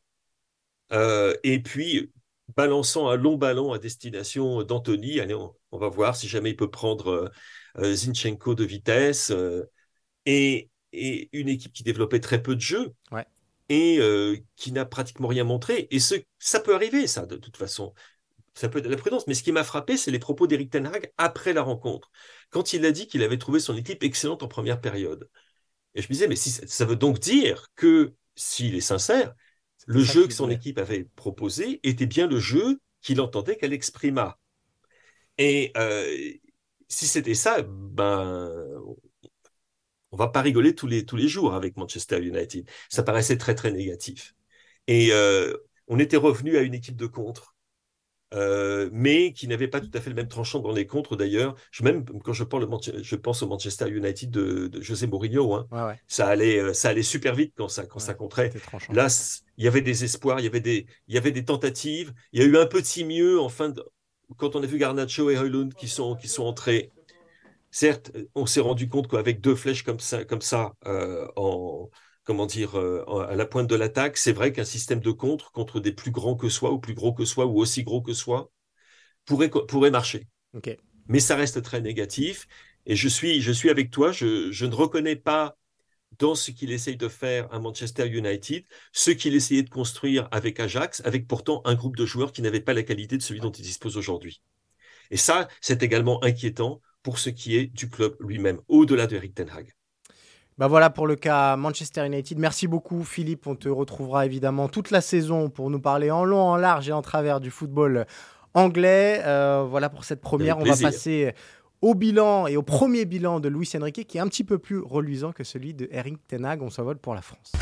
euh, et puis balançant un long ballon à destination d'Anthony. Allez, on, va voir si jamais il peut prendre euh, Zinchenko de vitesse, et, et, une équipe qui développait très peu de jeu. Et qui n'a pratiquement rien montré. Et ce, ça peut arriver, ça, de toute façon ça peut être de la prudence. Mais ce qui m'a frappé, c'est les propos d'Eric Ten Hag après la rencontre, quand il a dit qu'il avait trouvé son équipe excellente en première période. Et je me disais, mais si, ça veut donc dire que, s'il est sincère, le jeu que son équipe avait proposé était bien le jeu qu'il entendait qu'elle exprima. Et euh, si c'était ça, ben, on va pas rigoler tous les, tous les jours avec Manchester United. Ça paraissait très, très négatif. Et euh, on était revenu à une équipe de contre euh, mais qui n'avait pas tout à fait le même tranchant dans les contres d'ailleurs. Je, même quand je, parle je pense au Manchester United de, José Mourinho, hein. Ça, allait, euh, ça allait super vite quand ça, quand ça compterait. Là, il y avait des espoirs, il y avait des, il y avait des tentatives. Il y a eu un petit mieux en fin de... quand on a vu Garnacho et Højlund qui sont, qui sont entrés. Certes, on s'est rendu compte qu'avec deux flèches comme ça, comme ça euh, en, comment dire, à la pointe de l'attaque, c'est vrai qu'un système de contre contre des plus grands que soi ou plus gros que soi ou aussi gros que soi pourrait, pourrait marcher. Mais ça reste très négatif. Et je suis, je suis avec toi, je, je ne reconnais pas dans ce qu'il essaye de faire à Manchester United, ce qu'il essayait de construire avec Ajax, avec pourtant un groupe de joueurs qui n'avait pas la qualité de celui dont il dispose aujourd'hui. Et ça, c'est également inquiétant pour ce qui est du club lui-même, au-delà de Eric Ten Hag. Bah voilà pour le cas Manchester United. Merci beaucoup Philippe. On te retrouvera évidemment toute la saison pour nous parler en long, en large et en travers du football anglais. Euh, voilà pour cette première. On va passer au bilan et au premier bilan de Luis Enrique qui est un petit peu plus reluisant que celui de Eric Tenag. On s'envole pour la France.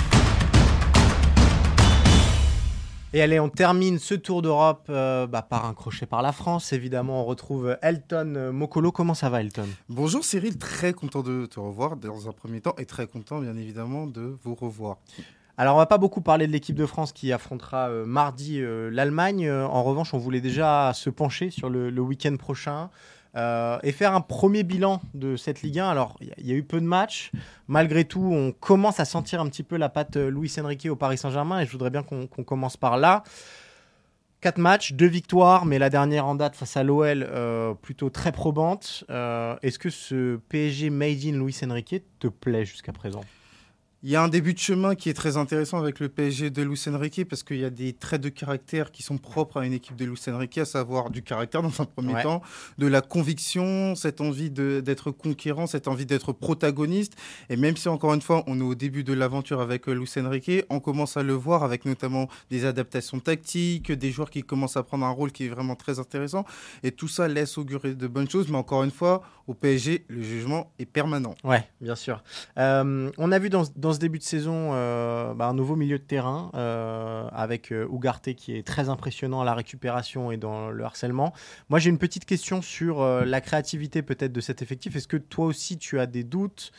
Et allez, on termine ce tour d'Europe euh, bah, par un crochet par la France. Évidemment, on retrouve Elton euh, Mokolo. Comment ça va, Elton? Bonjour Cyril, très content de te revoir dans un premier temps et très content, bien évidemment, de vous revoir. Alors, on va pas beaucoup parler de l'équipe de France qui affrontera euh, mardi l'Allemagne. en revanche, on voulait déjà se pencher sur le, le week-end prochain. Euh, et faire un premier bilan de cette Ligue 1. Alors, il y, a eu peu de matchs. Malgré tout, on commence à sentir un petit peu la patte euh, Luis Enrique au Paris Saint-Germain et je voudrais bien qu'on commence par là. Quatre matchs, deux victoires, mais la dernière en date face à l'OL euh, plutôt très probante. Est-ce que ce PSG Made in Luis Enrique te plaît jusqu'à présent? Il y a un début de chemin qui est très intéressant avec le PSG de Luis Enrique parce qu'il y a des traits de caractère qui sont propres à une équipe de Luis Enrique, à savoir du caractère dans un premier temps, de la conviction, cette envie d'être conquérant, cette envie d'être protagoniste. Et même si encore une fois on est au début de l'aventure avec Luis Enrique, on commence à le voir avec notamment des adaptations tactiques, des joueurs qui commencent à prendre un rôle qui est vraiment très intéressant. Et tout ça laisse augurer de bonnes choses. Mais encore une fois, au PSG, le jugement est permanent. Ouais, bien sûr. Euh, on a vu dans, dans ce début de saison euh, bah, un nouveau milieu de terrain euh, avec euh, Ugarte qui est très impressionnant à la récupération et dans le harcèlement. Moi, j'ai une petite question sur la créativité peut-être de cet effectif. Est-ce que toi aussi tu as des doutes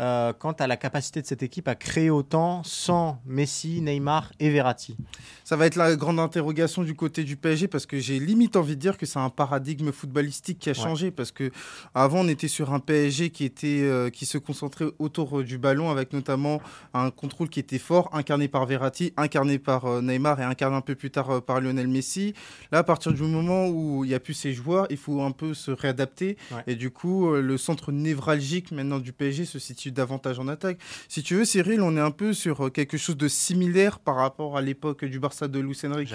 euh, quant à la capacité de cette équipe à créer autant sans Messi, Neymar et Verratti. Ça va être la grande interrogation du côté du PSG parce que j'ai limite envie de dire que c'est un paradigme footballistique qui a changé parce que avant on était sur un PSG qui était euh, qui se concentrait autour euh, du ballon avec notamment un contrôle qui était fort incarné par Verratti, incarné par Neymar et incarné un peu plus tard par Lionel Messi. Là à partir du moment où il n'y a plus ces joueurs, il faut un peu se réadapter. Et du coup le centre névralgique maintenant du PSG se situe davantage en attaque. Si tu veux, Cyril, on est un peu sur euh, quelque chose de similaire par rapport à l'époque du Barça de Luis Enrique.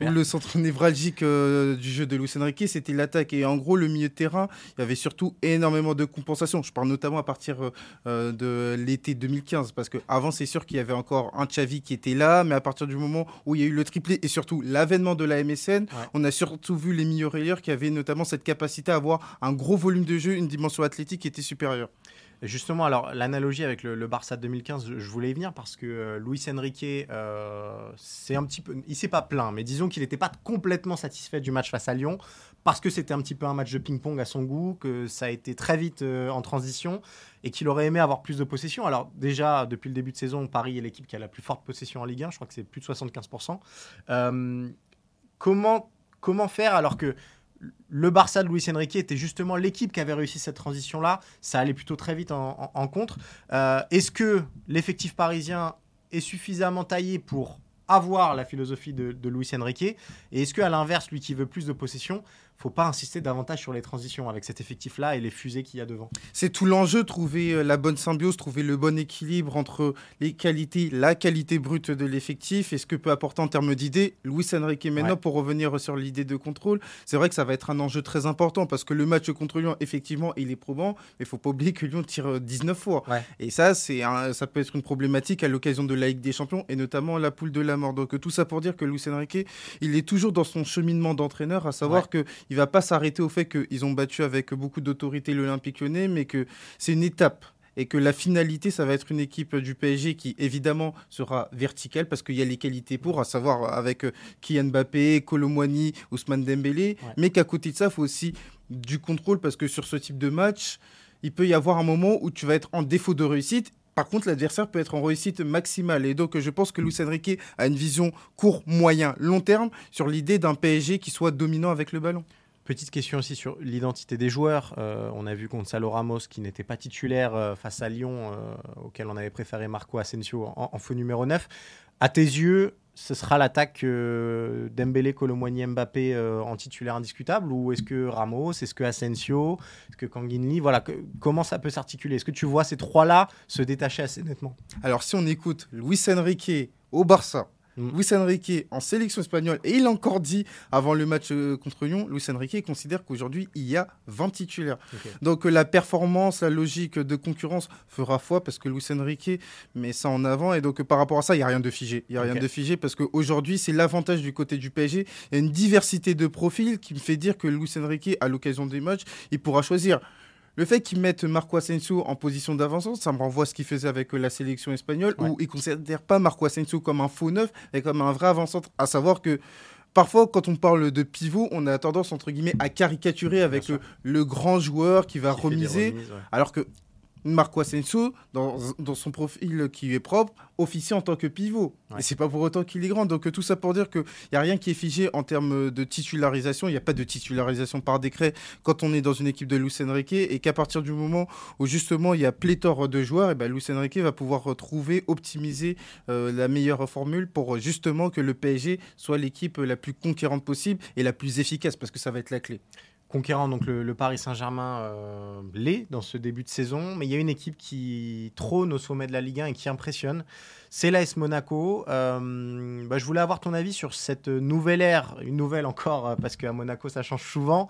le centre névralgique euh, du jeu de Luis Enrique, c'était l'attaque. Et en gros, le milieu de terrain, il y avait surtout énormément de compensation. Je parle notamment à partir euh, de l'été 2015, parce qu'avant, c'est sûr qu'il y avait encore un Xavi qui était là, mais à partir du moment où il y a eu le triplé et surtout l'avènement de la MSN, on a surtout vu les meilleurs rayeurs qui avaient notamment cette capacité à avoir un gros volume de jeu, une dimension athlétique qui était supérieure. Justement, alors l'analogie avec le, Barça de 2015, je, voulais y venir parce que euh, Luis Enrique, euh, c'est un petit peu, il s'est pas plaint, mais disons qu'il n'était pas complètement satisfait du match face à Lyon parce que c'était un petit peu un match de ping-pong à son goût, que ça a été très vite euh, en transition et qu'il aurait aimé avoir plus de possession. Alors déjà, depuis le début de saison, Paris est l'équipe qui a la plus forte possession en Ligue 1, je crois que c'est plus de 75%. comment, comment faire alors que le Barça de Luis Enrique était justement l'équipe qui avait réussi cette transition-là. Ça allait plutôt très vite en, contre. Euh, est-ce que l'effectif parisien est suffisamment taillé pour avoir la philosophie de, de Luis Enrique? Et est-ce qu'à l'inverse, lui qui veut plus de possession, faut pas insister davantage sur les transitions avec cet effectif-là et les fusées qu'il y a devant. C'est tout l'enjeu, trouver euh, la bonne symbiose, trouver le bon équilibre entre les qualités, la qualité brute de l'effectif et ce que peut apporter en termes d'idées Luis Enrique maintenant pour revenir sur l'idée de contrôle. C'est vrai que ça va être un enjeu très important parce que le match contre Lyon, effectivement, il est probant, mais il faut pas oublier que Lyon tire 19 euh, fois. Et ça, c'est ça peut être une problématique à l'occasion de la Ligue des Champions et notamment la poule de la mort. Donc tout ça pour dire que Luis Enrique, il est toujours dans son cheminement d'entraîneur, à savoir que il va pas s'arrêter au fait qu'ils ont battu avec beaucoup d'autorité l'Olympique lyonnais, mais que c'est une étape et que la finalité, ça va être une équipe du PSG qui évidemment sera verticale parce qu'il y a les qualités pour, à savoir avec euh, Kylian Mbappé, Colomwani, Ousmane Dembélé, mais qu'à côté de ça, il faut aussi du contrôle parce que sur ce type de match, il peut y avoir un moment où tu vas être en défaut de réussite par contre, l'adversaire peut être en réussite maximale. Et donc, je pense que Luis Enrique a une vision court, moyen, long terme sur l'idée d'un PSG qui soit dominant avec le ballon. Petite question aussi sur l'identité des joueurs. Euh, on a vu Gonzalo Ramos qui n'était pas titulaire euh, face à Lyon, euh, auquel on avait préféré Marco Asensio en, faux numéro 9. À tes yeux, ce sera l'attaque Dembélé, Colomboigny, Mbappé en titulaire indiscutable ou est-ce que Ramos, est-ce que Asensio, est-ce que Kanginli, voilà, comment ça peut s'articuler? Est-ce que tu vois ces trois-là se détacher assez nettement? Alors si on écoute Luis Enrique au Barça, Mm. Luis Enrique en sélection espagnole, et il a encore dit avant le match euh, contre Lyon, Luis Enrique considère qu'aujourd'hui, il y a 20 titulaires. Donc euh, la performance, la logique de concurrence fera foi parce que Luis Enrique met ça en avant. Et donc par rapport à ça, il n'y a rien de figé. Il n'y a rien de figé parce qu'aujourd'hui, c'est l'avantage du côté du PSG. Il y a une diversité de profils qui me fait dire que Luis Enrique, à l'occasion des matchs, il pourra choisir le fait qu'ils mettent Marco Asensio en position d'avancement, ça me renvoie à ce qu'il faisait avec euh, la sélection espagnole, où ils ne considèrent pas Marco Asensio comme un faux neuf, mais comme un vrai avançant. À savoir que parfois, quand on parle de pivot, on a tendance, entre guillemets, à caricaturer avec le, grand joueur qui va remiser. Alors que Marco Asensio, dans, son profil qui est propre, officie en tant que pivot. Et c'est pas pour autant qu'il est grand. Donc tout ça pour dire qu'il n'y a rien qui est figé en termes de titularisation. Il n'y a pas de titularisation par décret quand on est dans une équipe de Luis Enrique. Et qu'à partir du moment où justement il y a pléthore de joueurs, et ben Luis Enrique va pouvoir retrouver, optimiser euh, la meilleure formule pour justement que le PSG soit l'équipe la plus conquérante possible et la plus efficace parce que ça va être la clé conquérant donc le, Paris Saint-Germain euh, l'est dans ce début de saison, mais il y a une équipe qui trône au sommet de la Ligue 1 et qui impressionne. C'est l'AS Monaco. Euh, bah, je voulais avoir ton avis sur cette nouvelle ère, une nouvelle encore, euh, parce qu'à Monaco ça change souvent,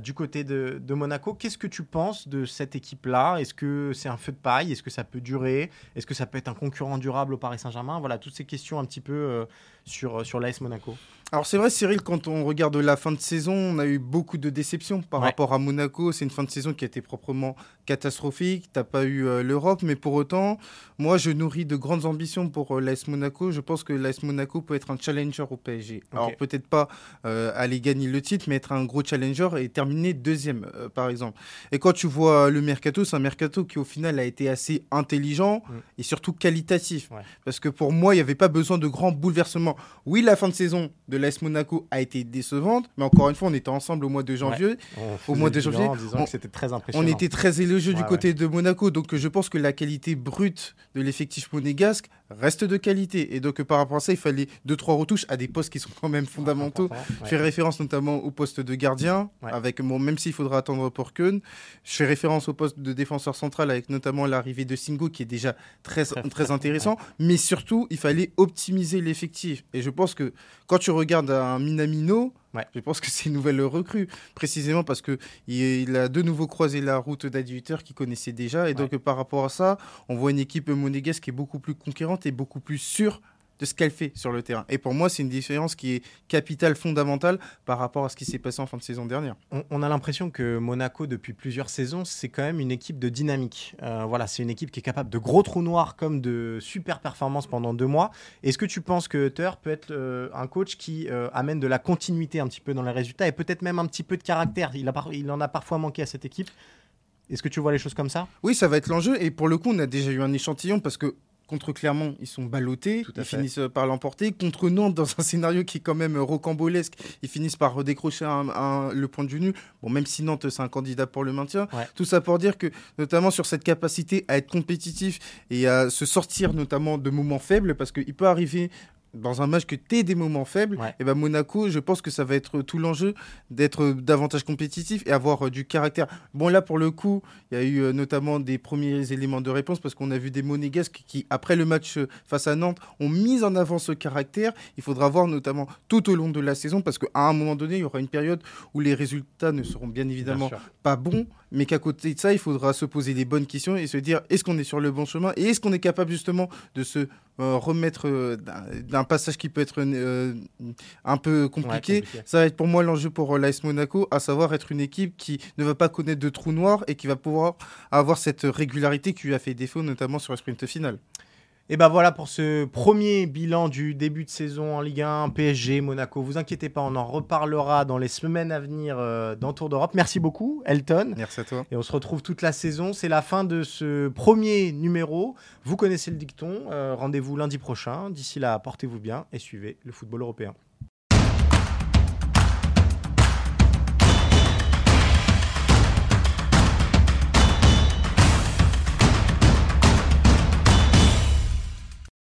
du côté de, de Monaco. Qu'est-ce que tu penses de cette équipe-là? Est-ce que c'est un feu de paille? Est-ce que ça peut durer? Est-ce que ça peut être un concurrent durable au Paris Saint-Germain? Voilà, toutes ces questions un petit peu sur, sur l'AS Monaco. Alors c'est vrai Cyril, quand on regarde la fin de saison, on a eu beaucoup de déceptions par rapport à Monaco. C'est une fin de saison qui a été proprement catastrophique. T'as pas eu euh, l'Europe, mais pour autant, moi je nourris de grandes ambitions pour euh, l'AS Monaco. Je pense que l'AS Monaco peut être un challenger au PSG. Alors peut-être pas euh, aller gagner le titre, mais être un gros challenger et terminer deuxième par exemple. Et quand tu vois le mercato, c'est un mercato qui au final a été assez intelligent mm. et surtout qualitatif. Parce que pour moi, il n'y avait pas besoin de grands bouleversements. Oui, la fin de saison de l'AS Monaco a été décevante, mais encore une fois, on était ensemble au mois de janvier. Au mois de janvier, on, c'était très impressionnant. On était très élogieux du côté de Monaco, donc je pense que la qualité brute de l'effectif monégasque reste de qualité. Et donc par rapport à ça, il fallait deux trois retouches à des postes qui sont quand même fondamentaux. Je fais référence notamment au poste de gardien, avec bon, même s'il faudra attendre pour Keun. Je fais référence au poste de défenseur central avec notamment l'arrivée de Singo qui est déjà très, très intéressant. Mais surtout, il fallait optimiser l'effectif. Et je pense que quand tu regardes regarde un Minamino, je pense que c'est une nouvelle recrue, précisément parce qu'il a de nouveau croisé la route d'Adjuter qu'il connaissait déjà. Et donc, par rapport à ça, on voit une équipe monégasque qui est beaucoup plus conquérante et beaucoup plus sûre de ce qu'elle fait sur le terrain. Et pour moi, c'est une différence qui est capitale, fondamentale par rapport à ce qui s'est passé en fin de saison dernière. On, a l'impression que Monaco, depuis plusieurs saisons, c'est quand même une équipe de dynamique. Euh, voilà, c'est une équipe qui est capable de gros trous noirs comme de super performances pendant deux mois. Est-ce que tu penses que Hutter peut être euh, un coach qui euh, amène de la continuité un petit peu dans les résultats et peut-être même un petit peu de caractère? Il, a, il en a parfois manqué à cette équipe. Est-ce que tu vois les choses comme ça? Oui, ça va être l'enjeu. Et pour le coup, on a déjà eu un échantillon parce que Contre Clermont, ils sont ballottés, ils finissent par l'emporter. Contre Nantes, [laughs] dans un scénario qui est quand même rocambolesque, ils finissent par redécrocher le point de vue Bon, même si Nantes, c'est un candidat pour le maintien. Tout ça pour dire que, notamment sur cette capacité à être compétitif et à se sortir notamment de moments faibles, parce qu'il peut arriver dans un match que tu des moments faibles, et ben Monaco, je pense que ça va être tout l'enjeu d'être davantage compétitif et avoir euh, du caractère. Bon, là, pour le coup, il y a eu euh, notamment des premiers éléments de réponse parce qu'on a vu des monégasques qui, après le match euh, face à Nantes, ont mis en avant ce caractère. Il faudra voir notamment tout au long de la saison parce qu'à un moment donné, il y aura une période où les résultats ne seront bien évidemment pas bons mais qu'à côté de ça, il faudra se poser les bonnes questions et se dire est-ce qu'on est sur le bon chemin et est-ce qu'on est capable justement de se euh, remettre euh, d'un passage qui peut être euh, un peu compliqué? Ça va être pour moi l'enjeu pour l'AS Monaco, à savoir être une équipe qui ne va pas connaître de trous noirs et qui va pouvoir avoir cette régularité qui lui a fait défaut, notamment sur le sprint final. Et ben voilà pour ce premier bilan du début de saison en Ligue 1, PSG, Monaco. Vous inquiétez pas, on en reparlera dans les semaines à venir euh, dans Tour d'Europe. Merci beaucoup, Elton. Merci à toi. Et on se retrouve toute la saison. C'est la fin de ce premier numéro. Vous connaissez le dicton. Euh, rendez-vous lundi prochain. D'ici là, portez-vous bien et suivez le football européen.